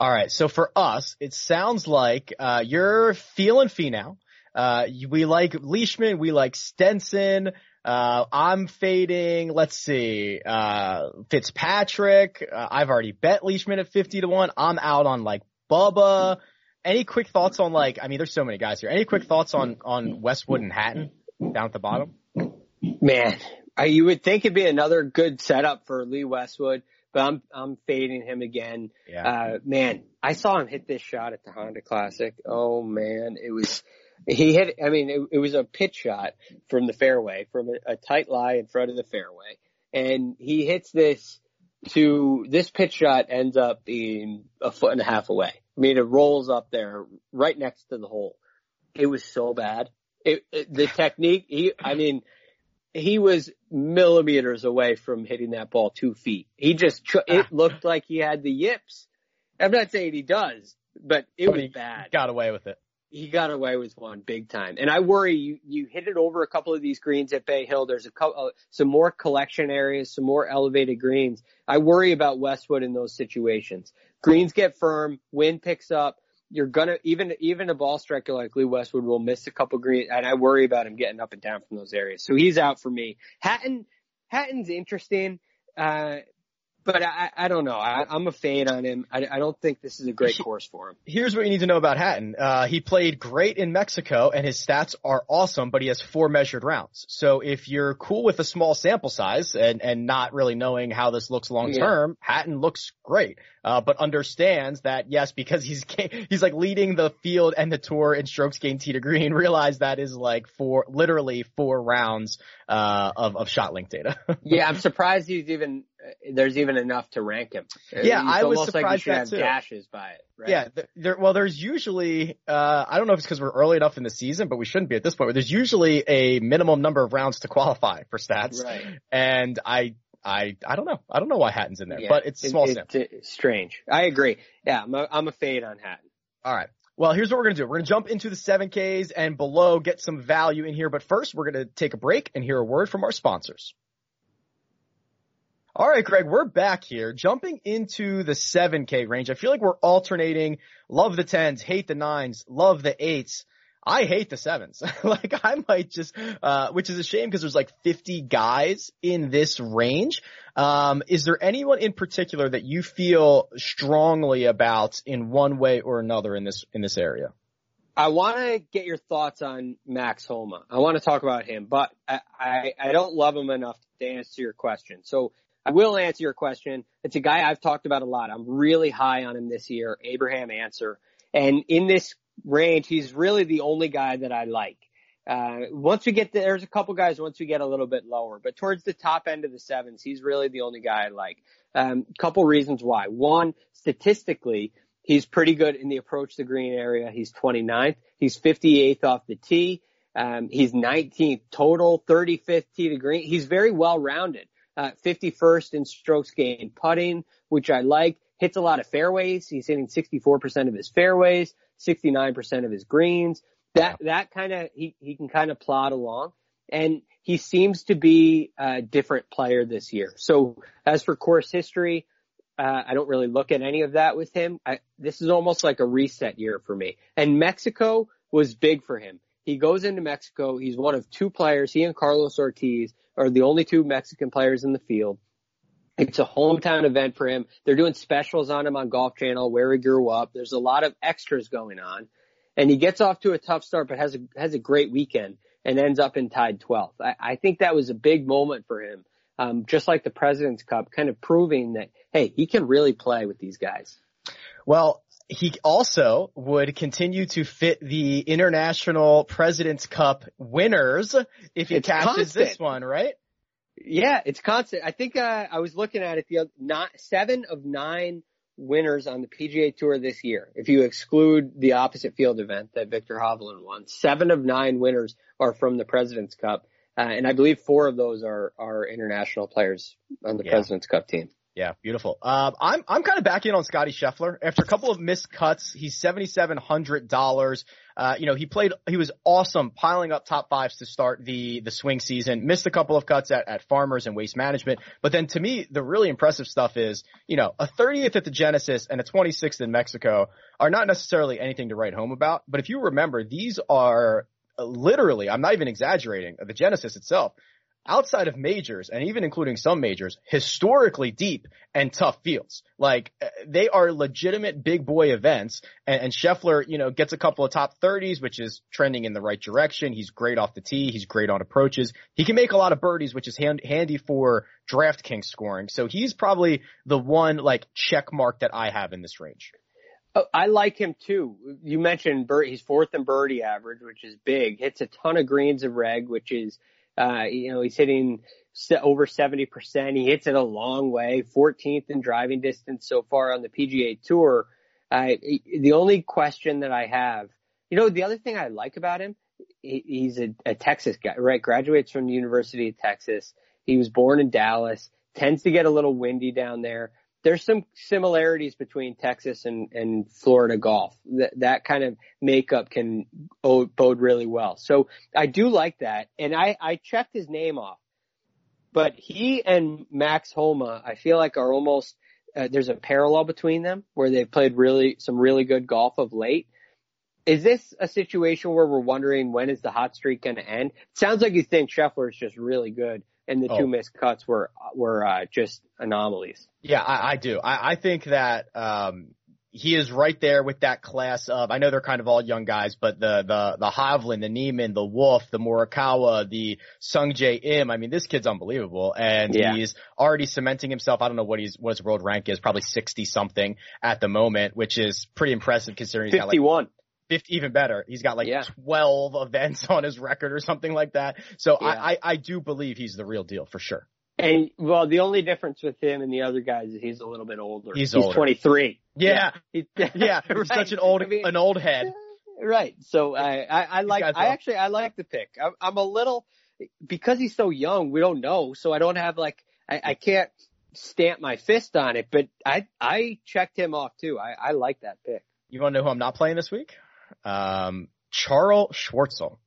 All right, so for us, it sounds like uh, you're feeling Finau. Uh, we like Leishman, we like Stenson. Uh, I'm fading, let's see, uh, Fitzpatrick. Uh, I've already bet Leishman at 50 to 1. I'm out on like Bubba. Any quick thoughts on like, I mean, there's so many guys here. Any quick thoughts on, on Westwood and Hatton down at the bottom? Man, I, you would think it'd be another good setup for Lee Westwood, but I'm, I'm fading him again. Yeah. Uh, man, I saw him hit this shot at the Honda Classic. Oh man, it was, he hit, I mean, it, it was a pitch shot from the fairway, from a, a tight lie in front of the fairway. And he hits this to, this pitch shot ends up being a foot and a half away. I mean, it rolls up there right next to the hole. It was so bad. It, it, the technique, he, I mean, he was millimeters away from hitting that ball two feet. He just, it ah. looked like he had the yips. I'm not saying he does, but it But was bad. Got away with it. He got away with one big time. And I worry you, you hit it over a couple of these greens at Bay Hill. There's a couple, uh, some more collection areas, some more elevated greens. I worry about Westwood in those situations. Greens get firm, wind picks up. You're gonna, even, even a ball striker like Lee Westwood will miss a couple greens and I worry about him getting up and down from those areas. So he's out for me. Hatton, Hatton's interesting. Uh, but I, I don't know. I, I'm a fade on him. I, I don't think this is a great course for him. Here's what you need to know about Hatton. Uh, he played great in Mexico and his stats are awesome, but he has four measured rounds. So if you're cool with a small sample size and, and not really knowing how this looks long term, Hatton looks great. Uh, but understands that yes, because he's, [laughs] he's like leading the field and the tour in strokes gained tee to green, [laughs] realize that is like four, literally four rounds, uh, of, of shot link data. [laughs] yeah, I'm surprised he's even, there's even enough to rank him. Yeah, It's I was almost like you surprised should that have too. dashes by it. Right? Yeah, there. Well, there's usually. Uh, I don't know if it's because we're early enough in the season, but we shouldn't be at this point. But there's usually a minimum number of rounds to qualify for stats, Right. and I, I, I don't know. I don't know why Hatton's in there, Yeah. but it's It- small sample. it's strange. I agree. Yeah, I'm a, I'm a fade on Hatton. All right. Well, here's what we're gonna do. We're gonna jump into the seven Ks and below, get some value in here. But first, we're gonna take a break and hear a word from our sponsors. All right, Greg, we're back here, jumping into the 7K range. I feel like we're alternating love the 10s, hate the 9s, love the 8s. I hate the 7s. [laughs] like I might just, uh, which is a shame because there's like 50 guys in this range. Um, is there anyone in particular that you feel strongly about in one way or another in this, in this area? I want to get your thoughts on Max Homa. I want to talk about him, but I, I, I don't love him enough to answer your question. So I will answer your question. It's a guy I've talked about a lot. I'm really high on him this year, Abraham Ancer. And in this range, he's really the only guy that I like. Uh, once we get there, there's a couple guys once we get a little bit lower, but towards the top end of the sevens, he's really the only guy I like. Um, couple reasons why. One, statistically, he's pretty good in the approach the green area. He's 29th. He's 58th off the tee. Um, he's 19th total, 35th tee to green. He's very well rounded. Uh, 51st in strokes gained putting, which I like. Hits a lot of fairways. He's hitting 64% of his fairways, 69% of his greens. That, that kind of, he, he can kind of plod along and he seems to be a different player this year. So as for course history, uh, I don't really look at any of that with him. I, this is almost like a reset year for me. And Mexico was big for him. He goes into Mexico. He's one of two players. He and Carlos Ortiz are the only two Mexican players in the field. It's a hometown event for him. They're doing specials on him on Golf Channel where he grew up. There's a lot of extras going on and he gets off to a tough start, but has a, has a great weekend and ends up in tied 12th. I, I think that was a big moment for him. Um, just like the President's Cup, kind of proving that, hey, he can really play with these guys. Well, he also would continue to fit the International President's Cup winners if he It's catches this one, right? Yeah, it's constant. I think uh, I was looking at it the other, not seven of nine winners on the PGA Tour this year. If you exclude the opposite field event that Viktor Hovland won, seven of nine winners are from the President's Cup, uh, and I believe four of those are are international players on the Yeah. President's Cup team. Yeah, beautiful. Um, I'm I'm kind of back in on Scottie Scheffler after a couple of missed cuts. He's seventy seven hundred dollars. Uh, you know, he played. He was awesome, piling up top fives to start the the swing season. Missed a couple of cuts at at Farmers and Waste Management, but then to me, the really impressive stuff is, you know, a thirtieth at the Genesis and a twenty sixth in Mexico are not necessarily anything to write home about. But if you remember, these are uh, literally, I'm not even exaggerating, the Genesis itself outside of majors and even including some majors, historically deep and tough fields. Like uh, they are legitimate big boy events and, and Scheffler, you know, gets a couple of top thirties, which is trending in the right direction. He's great off the tee. He's great on approaches. He can make a lot of birdies, which is hand, handy for DraftKings scoring. So he's probably the one like check mark that I have in this range. Oh, I like him too. You mentioned Bert, he's fourth in birdie average, which is big. Hits a ton of greens of reg, which is uh, you know, he's hitting over 70%. He hits it a long way, 14th in driving distance so far on the PGA Tour. Uh, the only question that I have, you know, the other thing I like about him, he, he's a, a Texas guy, right? Graduates from the University of Texas. He was born in Dallas, tends to get a little windy down there. There's some similarities between Texas and, and Florida golf. That, that kind of makeup can bode really well. So I do like that. And I, I checked his name off, but he and Max Homa, I feel like are almost, uh, there's a parallel between them where they've played really, some really good golf of late. Is this a situation where we're wondering when is the hot streak going to end? It sounds like you think Scheffler is just really good and the oh. two missed cuts were were uh, just anomalies. Yeah, I, I do. I, I think that um, he is right there with that class of. I know they're kind of all young guys, but the the the Hovland, the Niemann, the Wolff, the Morikawa, the Sungjae Im. I mean, this kid's unbelievable, and yeah. he's already cementing himself. I don't know what he's what his world rank is, probably sixty something at the moment, which is pretty impressive considering he's 51. got like 50, even better. He's got like yeah. 12 [laughs] events on his record or something like that. So yeah. I, I, I do believe he's the real deal for sure. And well, the only difference with him and the other guys is he's a little bit older. He's, he's older. 23. Yeah. Yeah. [laughs] yeah. He's right. such an old, I mean, an old head. [laughs] Right. So I, I, I like, I actually, I like the pick. I'm, I'm a little, because he's so young, we don't know. So I don't have like, I, I can't stamp my fist on it, but I, I checked him off too. I, I like that pick. You want to know who I'm not playing this week? Um, Charl Schwartzel,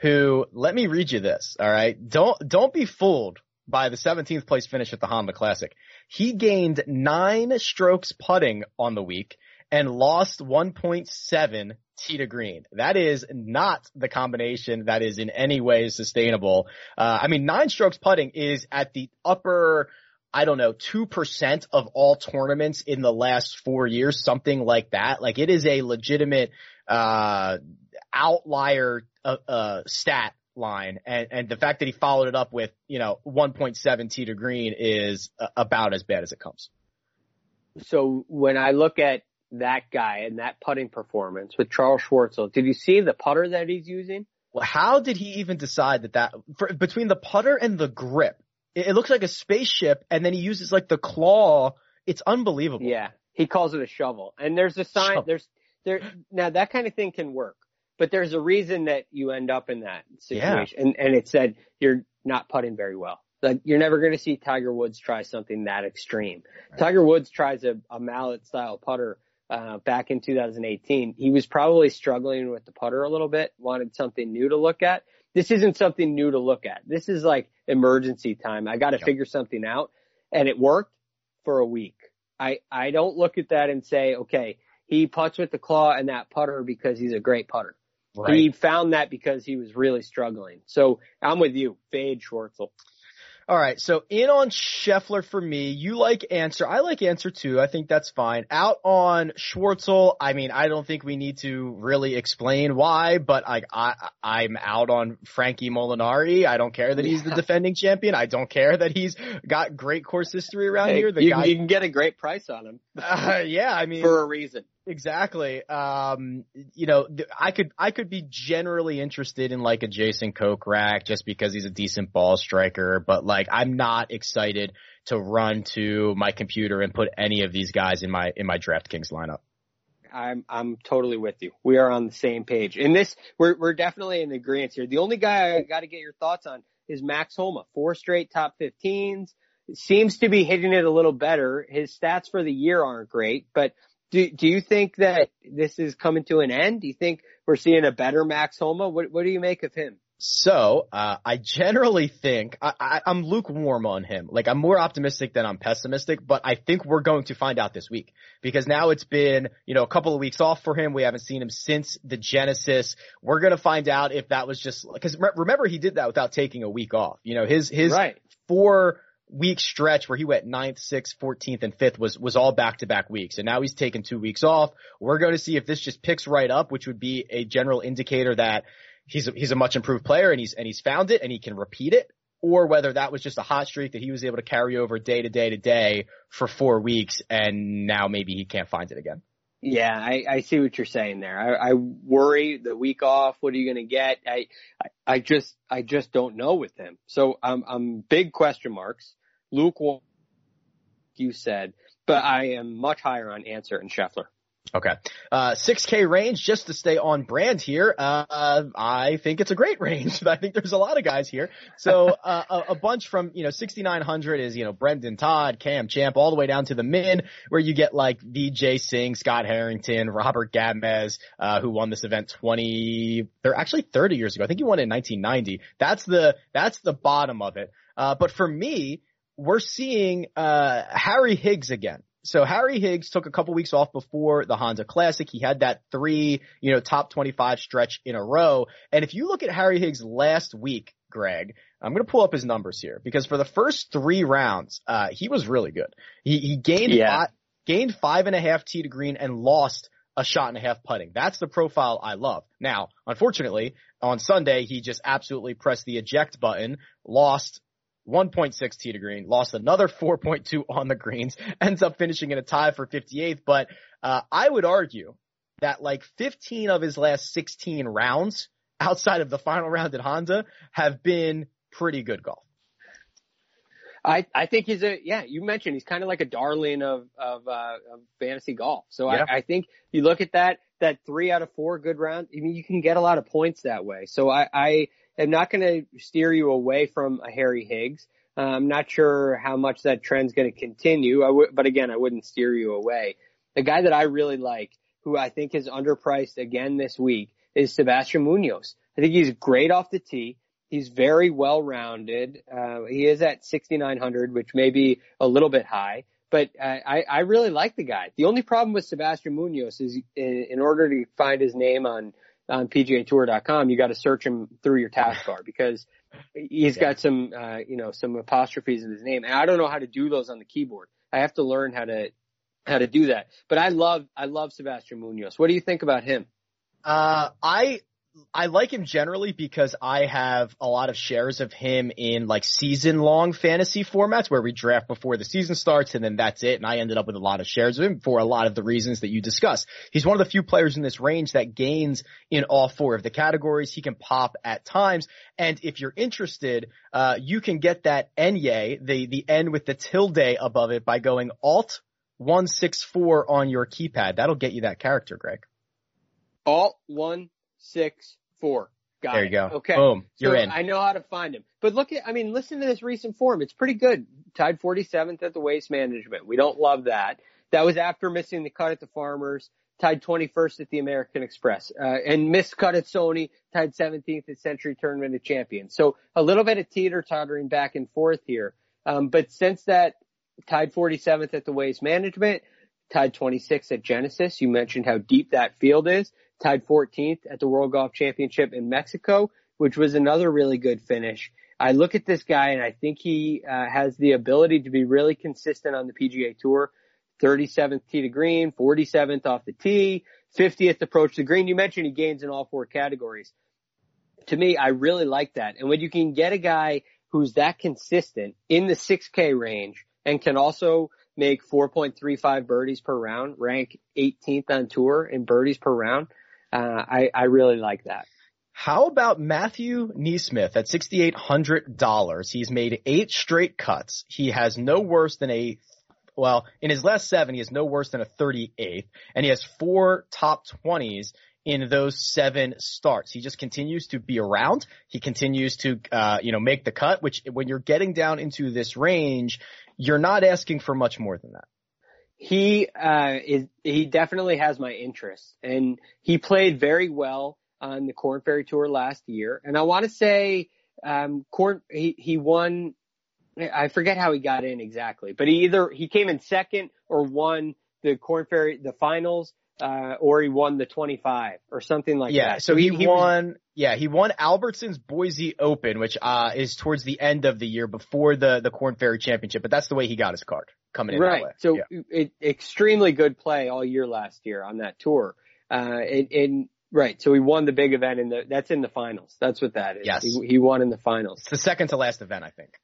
who let me read you this. All right, don't don't be fooled by the 17th place finish at the Honda Classic. He gained nine strokes putting on the week and lost 1.7 tee to green. That is not the combination that is in any way sustainable. Uh, I mean, nine strokes putting is at the upper I don't know, 2% of all tournaments in the last four years, something like that. Like it is a legitimate, uh, outlier, uh, uh, stat line. And, and the fact that he followed it up with, you know, 1.7 tee to green is uh, about as bad as it comes. So when I look at that guy and that putting performance with Charl Schwartzel, did you see the putter that he's using? Well, how did he even decide that that for, between the putter and the grip? It, it looks like a spaceship, and then he uses like the claw. It's unbelievable. Yeah, he calls it a shovel. And there's a sign. Shovel. There's there now that kind of thing can work, but there's a reason that you end up in that situation. Yeah. And and it said you're not putting very well. Like you're never going to see Tiger Woods try something that extreme. Right. Tiger Woods tries a, a mallet style putter uh, back in 2018. He was probably struggling with the putter a little bit, wanted something new to look at this isn't something new to look at. This is like emergency time. I got to yep. figure something out and it worked for a week. I, I don't look at that and say, okay, he puts with the claw and that putter because he's a great putter. Right. He found that because he was really struggling. So I'm with you. Fade Schwartzel. All right. So in on Scheffler for me. You like Ancer. I like Ancer too. I think that's fine. Out on Schwartzel. I mean, I don't think we need to really explain why, but I, I, I'm out on Frankie Molinari. I don't care that he's the defending champion. I don't care that he's got great course history around hey, here. The you, guy, you can get a great price on him. [laughs] Uh, yeah. I mean, for a reason. Exactly. Um, you know, I could, I could be generally interested in like a Jason Kokrak just because he's a decent ball striker, but like I'm not excited to run to my computer and put any of these guys in my, in my DraftKings lineup. I'm I'm totally with you. We are on the same page. In this, we're we're definitely in agreement here. The only guy I got to get your thoughts on is Max Homa. Four straight top 15s. Seems to be hitting it a little better. His stats for the year aren't great, but do do you think that this is coming to an end? Do you think we're seeing a better Max Homa? What what do you make of him? So, uh, I generally think, I, I, I'm lukewarm on him. Like, I'm more optimistic than I'm pessimistic, but I think we're going to find out this week. Because now it's been, you know, a couple of weeks off for him. We haven't seen him since the Genesis. We're gonna find out if that was just, cause remember he did that without taking a week off. You know, his, his right. four week stretch where he went ninth, sixth, 14th, and fifth was, was all back to back weeks. And now he's taken two weeks off. We're going to see if this just picks right up, which would be a general indicator that he's a, he's a much improved player and he's, and he's found it and he can repeat it. Or whether that was just a hot streak that he was able to carry over day to day to day for four weeks and now maybe he can't find it again. Yeah, I, I see what you're saying there. I, I worry the week off. What are you going to get? I, I, just, I just don't know with him. So I'm, I'm big question marks. Luke, you said, but I am much higher on Ancer and Scheffler. Okay. Uh, 6K range, just to stay on brand here. Uh, I think it's a great [laughs] range. I think there's a lot of guys here. So, [laughs] uh, a, a, bunch from, you know, 6,900 is, you know, Brendon Todd, Cam Champ, all the way down to the min, where you get like Vijay Singh, Scott Harrington, Robert Gamez, uh, who won this event 20, they're actually 30 years ago. I think he won it in 1990. That's the, that's the bottom of it. Uh, but for me, we're seeing, uh, Harry Higgs again so Harry Higgs took a couple weeks off before the Honda Classic. He had that three, you know, top 25 stretch in a row. And if you look at Harry Higgs last week, Greg, I'm going to pull up his numbers here because for the first three rounds, uh, he was really good. He, he gained, yeah. five, gained five and a half tee to green and lost a shot and a half putting. That's the profile I love. Now, unfortunately, on Sunday, he just absolutely pressed the eject button, lost 1.6 tee to green, lost another 4.2 on the greens, [laughs] ends up finishing in a tie for 58th. But uh, I would argue that like 15 of his last 16 rounds outside of the final round at Honda have been pretty good golf. I, I think he's a yeah. You mentioned he's kind of like a darling of of, uh, of fantasy golf. So yeah. I, I think you look at that that three out of four good rounds. I mean, you can get a lot of points that way. So I, I am not going to steer you away from a Harry Higgs. Uh, I'm not sure how much that trend's going to continue. But again, I wouldn't steer you away. The guy that I really like, who I think is underpriced again this week, is Sebastian Munoz. I think he's great off the tee. He's very well rounded. Uh, he is at 6,900, which may be a little bit high, but I, I really like the guy. The only problem with Sebastian Munoz is in order to find his name on on PGAtour.com, you got to search him through your taskbar because he's got some, uh, you know, some apostrophes in his name. And I don't know how to do those on the keyboard. I have to learn how to, how to do that. But I love, I love Sebastian Munoz. What do you think about him? Uh, I, I like him generally because I have a lot of shares of him in like season long fantasy formats where we draft before the season starts and then that's it. And I ended up with a lot of shares of him for a lot of the reasons that you discussed. He's one of the few players in this range that gains in all four of the categories. He can pop at times. And if you're interested, uh, you can get that Enye, the, the N with the tilde above it by going Alt 164 on your keypad. That'll get you that character, Greg. Alt 1 six, four. Got there you it. go. Okay. Boom. You're so in. I know how to find him. But look at, I mean, listen to this recent form. It's pretty good. Tied 47th at the Waste Management. We don't love that. That was after missing the cut at the Farmers. Tied 21st at the American Express. Uh, and missed cut at Sony. Tied 17th at Sentry Tournament of Champions. So a little bit of teeter tottering back and forth here. Um, but since that tied 47th at the Waste Management, tied 26th at Genesis. You mentioned how deep that field is tied 14th at the World Golf Championship in Mexico, which was another really good finish. I look at this guy and I think he uh, has the ability to be really consistent on the PGA Tour. 37th tee to green, 47th off the tee, 50th approach to green. You mentioned he gains in all four categories. To me, I really like that. And when you can get a guy who's that consistent in the 6K range and can also make 4.35 birdies per round, rank 18th on tour in birdies per round, uh, I, I really like that. How about Matthew NeSmith at $6,800? He's made eight straight cuts. He has no worse than a, well, in his last seven, he has no worse than a 38th, and he has four top 20s in those seven starts. He just continues to be around. He continues to, uh, you know, make the cut, which when you're getting down into this range, you're not asking for much more than that he uh, is he definitely has my interest, and he played very well on the Corn Ferry Tour last year, and I want to say um, Corn he he won. I forget how he got in exactly, but he either he came in second or won the Corn Ferry the finals, uh, or he won the 25 or something like yeah, that. Yeah, so he, he won. Was, yeah, he won Albertson's Boise Open, which uh, is towards the end of the year before the the Corn Ferry Championship. But that's the way he got his card coming in. Right. So yeah. it, extremely good play all year last year on that tour. Uh, and, right. So he won the big event in the, that's in the finals. That's what that is. Yes. He, he won in the finals. It's the second to last event, I think.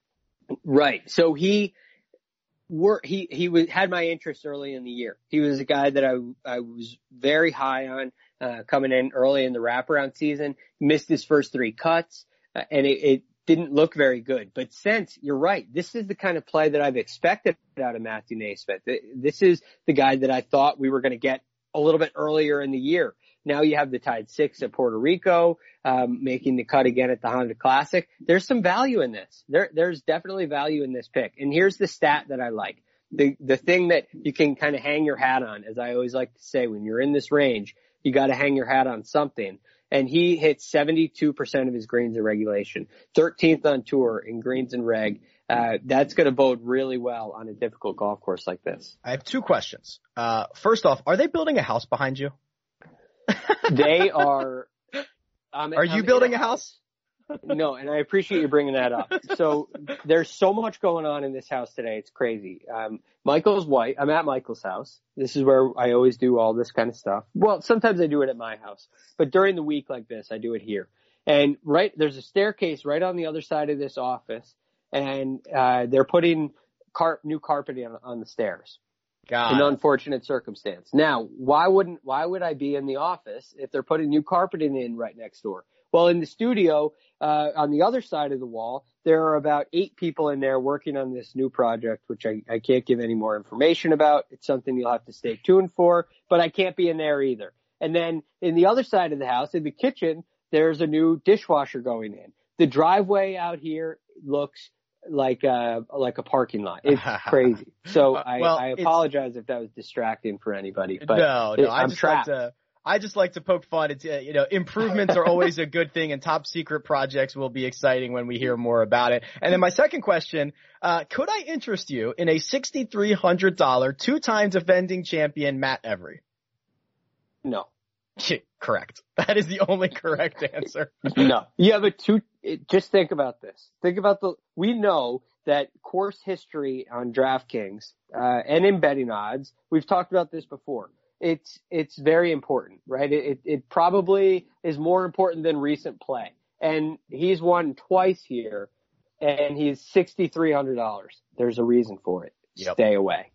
Right. So he, were, he, he was, had my interest early in the year. He was a guy that I, I was very high on, uh, coming in early in the wraparound season, missed his first three cuts, uh, and it, it didn't look very good. But since you're right, this is the kind of play that I've expected out of Matthew NeSmith. This is the guy that I thought we were going to get a little bit earlier in the year. Now you have the tied six at Puerto Rico, um, making the cut again at the Honda Classic. There's some value in this. There, there's definitely value in this pick. And here's the stat that I like. The, the thing that you can kind of hang your hat on, as I always like to say, when you're in this range, you got to hang your hat on something. And he hit 72% of his greens in regulation, 13th on tour in greens and reg. Uh, that's going to bode really well on a difficult golf course like this. I have two questions. Uh, first off, are they building a house behind you? they [laughs] are. Um, are you building a house? No, and I appreciate you bringing that up. So there's so much going on in this house today. It's crazy. Um, Michael's white. I'm at Michael's house. This is where I always do all this kind of stuff. Well, sometimes I do it at my house, but during the week like this, I do it here. And right, there's a staircase right on the other side of this office and, uh, they're putting car- new carpeting on, on the stairs. God. An unfortunate circumstance. Now, why wouldn't, why would I be in the office if they're putting new carpeting in right next door? Well, in the studio, uh, on the other side of the wall, there are about eight people in there working on this new project, which I, I can't give any more information about. It's something you'll have to stay tuned for, but I can't be in there either. And then in the other side of the house, in the kitchen, there's a new dishwasher going in. The driveway out here looks like a like a parking lot. It's [laughs] crazy. So I, well, I apologize if that was distracting for anybody. But no, no, it, I am just trapped. like to I just like to poke fun. It's, uh, you know, improvements are always a good thing and top secret projects will be exciting when we hear more about it. And then my second question, uh, could I interest you in a $6,300 two-time defending champion Matt Every? No. [laughs] correct. That is the only correct answer. no. Yeah, but two, just think about this. Think about the, we know that course history on DraftKings, uh, and in betting odds, we've talked about this before it's it's very important, right? It it probably is more important than recent play. And he's won twice here, and he's sixty three hundred dollars. There's a reason for it. Yep. Stay away.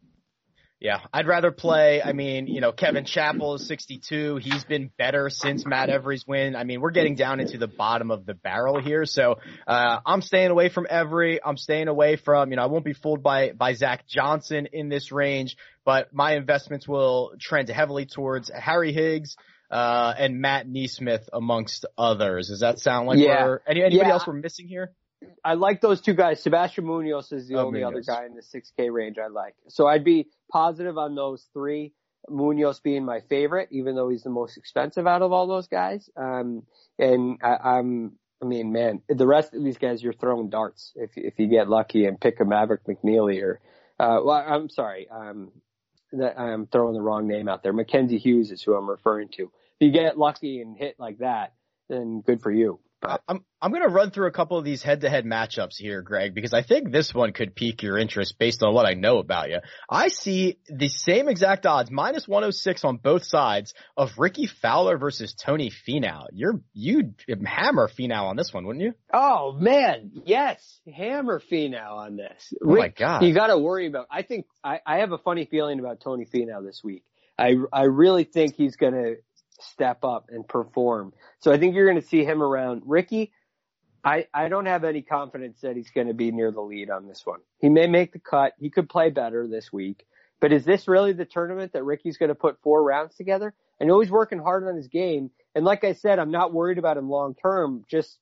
Yeah, I'd rather play. I mean, you know, Kevin Chappell is 62. He's been better since Matt Every's win. I mean, we're getting down into the bottom of the barrel here. So, uh, I'm staying away from Every. I'm staying away from, you know, I won't be fooled by, by Zach Johnson in this range, but my investments will trend heavily towards Harry Higgs, uh, and Matt NeSmith amongst others. Does that sound like yeah. we're, any, anybody yeah. else we're missing here? I like those two guys. Sebastian Munoz is the Oh, only Munoz. other guy in the 6K range I like. So I'd be positive on those three. Munoz being my favorite, even though he's the most expensive out of all those guys. Um, and I, I'm, I mean, man, the rest of these guys, you're throwing darts if if you get lucky and pick a Maverick McNealy or, uh, well, I'm sorry, um, that I'm throwing the wrong name out there. Mackenzie Hughes is who I'm referring to. If you get lucky and hit like that, then good for you. But I'm I'm going to run through a couple of these head-to-head matchups here, Greg, because I think this one could pique your interest based on what I know about you. I see the same exact odds, minus 106 on both sides of Rickie Fowler versus Tony Finau. You're you'd hammer Finau on this one, wouldn't you? Oh man, yes, hammer Finau on this. Oh my god! You got to worry about. I think I, I have a funny feeling about Tony Finau this week. I I really think he's going to step up and perform. So I think you're going to see him around. Rickie, I I don't have any confidence that he's going to be near the lead on this one. He may make the cut. He could play better this week. But is this really the tournament that Rickie's going to put four rounds together? I know he's working hard on his game. And like I said, I'm not worried about him long term. Just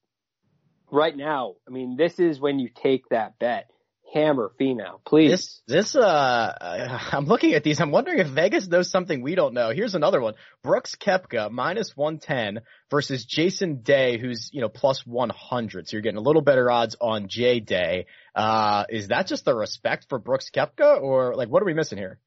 right now, I mean, this is when you take that bet. Hammer Finau, please. This, this, uh, [laughs] I'm looking at these. I'm wondering if Vegas knows something we don't know. Here's another one. Brooks Koepka minus 110 versus Jason Day, who's, you know, plus 100. So you're getting a little better odds on J Day. Uh, is that just the respect for Brooks Koepka or like what are we missing here?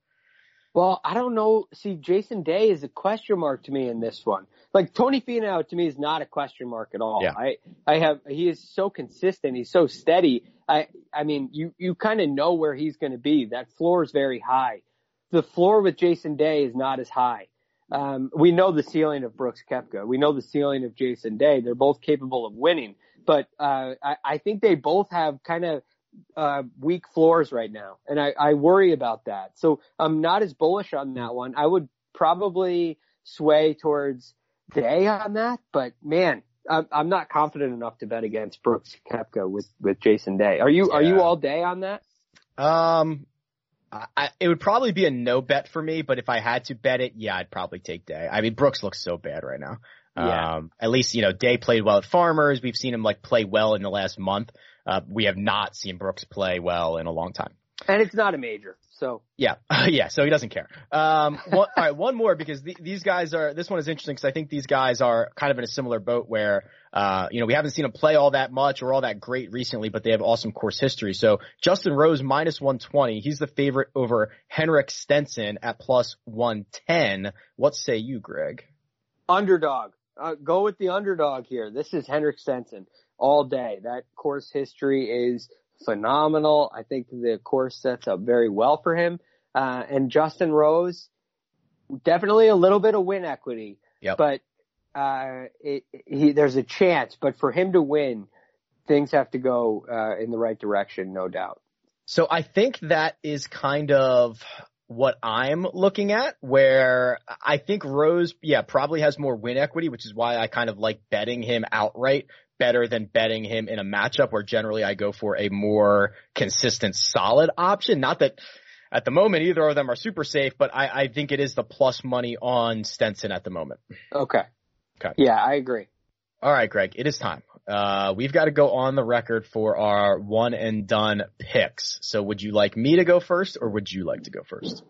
Well, I don't know. See, Jason Day is a question mark to me in this one. Like Tony Finau to me is not a question mark at all. Yeah. I, I have, he is so consistent. He's so steady. I, I mean, you, you kind of know where he's going to be. That floor is very high. The floor with Jason Day is not as high. Um, we know the ceiling of Brooks Koepka. We know the ceiling of Jason Day. They're both capable of winning, but, uh, I, I think they both have kind of, uh, weak floors right now. And I, I worry about that. So I'm not as bullish on that one. I would probably sway towards Day on that, but man, I'm, I'm not confident enough to bet against Brooks Koepka with, with Jason Day. Are you, are you all day on that? Um, I, it would probably be a no bet for me, but if I had to bet it, yeah, I'd probably take Day. I mean, Brooks looks so bad right now. Yeah. Um, at least, you know, Day played well at Farmers. We've seen him like play well in the last month. Uh, we have not seen Brooks play well in a long time. And it's not a major. So Yeah, [laughs] yeah. So he doesn't care. Um, one, all right, one more because the, these guys are. This one is interesting because I think these guys are kind of in a similar boat where, uh, you know, we haven't seen them play all that much or all that great recently, but they have awesome course history. So Justin Rose minus one twenty. He's the favorite over Henrik Stenson at plus one ten. What say you, Greg? underdog, uh, go with the underdog here. This is Henrik Stenson all day. That course history is phenomenal. I think the course sets up very well for him. Uh, and Justin Rose, definitely a little bit of win equity, Yep. but, uh, it, he, there's a chance, but for him to win, things have to go, uh, in the right direction, no doubt. So I think that is kind of what I'm looking at where I think Rose, yeah, probably has more win equity, which is why I kind of like betting him outright better than betting him in a matchup where generally I go for a more consistent solid option. Not that at the moment either of them are super safe, but I, I think it is the plus money on Stenson at the moment. Okay. Okay. Yeah, I agree. All right, Greg, it is time. Uh, we've got to go on the record for our one and done picks. So would you like me to go first or would you like to go first?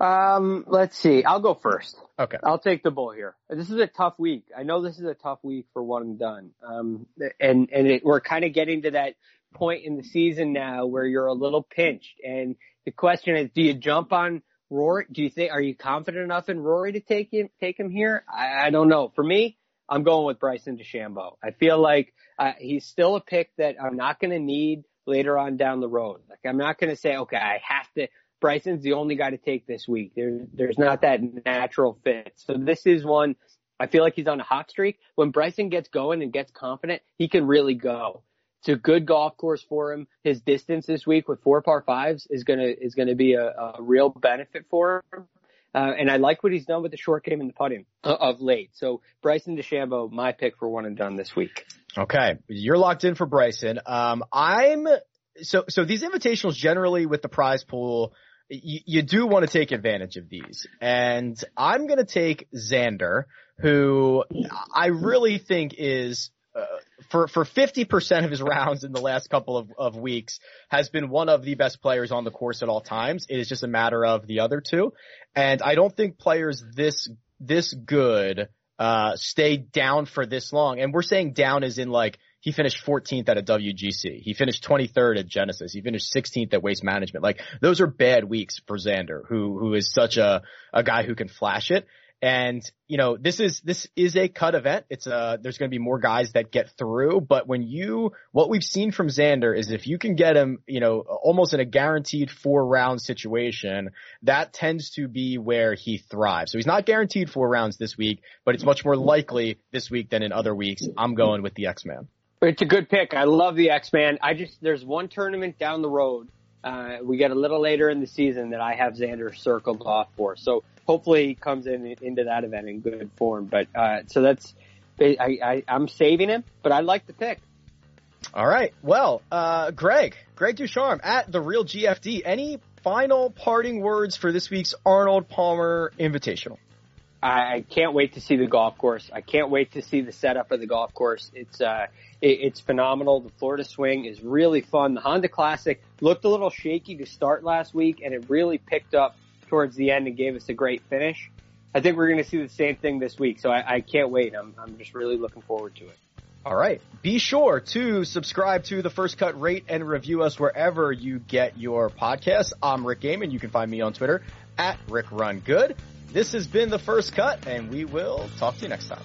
Um, let's see. I'll go first. Okay. I'll take the bull here. This is a tough week. I know this is a tough week for one and done. Um, and, and it, we're kind of getting to that point in the season now where you're a little pinched. And the question is, do you jump on Rory? Do you think, are you confident enough in Rory to take him, take him here? I, I don't know. For me, I'm going with Bryson DeChambeau. I feel like, uh, he's still a pick that I'm not going to need later on down the road. Like I'm not going to say, okay, I have to, Bryson's the only guy to take this week. There's there's not that natural fit. So this is one I feel like he's on a hot streak. When Bryson gets going and gets confident, he can really go. It's a good golf course for him. His distance this week with four par fives is gonna is gonna be a, a real benefit for him. Uh, and I like what he's done with the short game and the putting of late. So Bryson DeChambeau, my pick for one and done this week. Okay. You're locked in for Bryson. Um, I'm, so, so these invitationals generally with the prize pool, you, you do want to take advantage of these. And I'm going to take Xander, who I really think is, uh, for, for 50% of his rounds in the last couple of, of weeks has been one of the best players on the course at all times. It is just a matter of the other two. And I don't think players this, this good, uh, stay down for this long. And we're saying down is in like, he finished 14th at a WGC. He finished 23rd at Genesis. He finished 16th at Waste Management. Like those are bad weeks for Xander, who who is such a a guy who can flash it. And you know this is this is a cut event. It's uh there's going to be more guys that get through. But when you what we've seen from Xander is if you can get him, you know, almost in a guaranteed four round situation, that tends to be where he thrives. So he's not guaranteed four rounds this week, but it's much more likely this week than in other weeks. I'm going with the X Man. It's a good pick. I love the X Man. I just there's one tournament down the road. Uh, we get a little later in the season that I have Xander circled off for. So hopefully he comes in into that event in good form. But uh, so that's I, I I'm saving him, but I like the pick. All right. Well, uh, Greg, Greg Ducharme at the Real GFD. Any final parting words for this week's Arnold Palmer Invitational? I can't wait to see the golf course. I can't wait to see the setup of the golf course. It's uh, it, it's phenomenal. The Florida Swing is really fun. The Honda Classic looked a little shaky to start last week, and it really picked up towards the end and gave us a great finish. I think we're going to see the same thing this week, so I, I can't wait. I'm I'm just really looking forward to it. All right. Be sure to subscribe to the First Cut, rate and review us wherever you get your podcasts. I'm Rick Gehman. You can find me on Twitter at Rick Run Good. This has been the First Cut, and we will talk to you next time.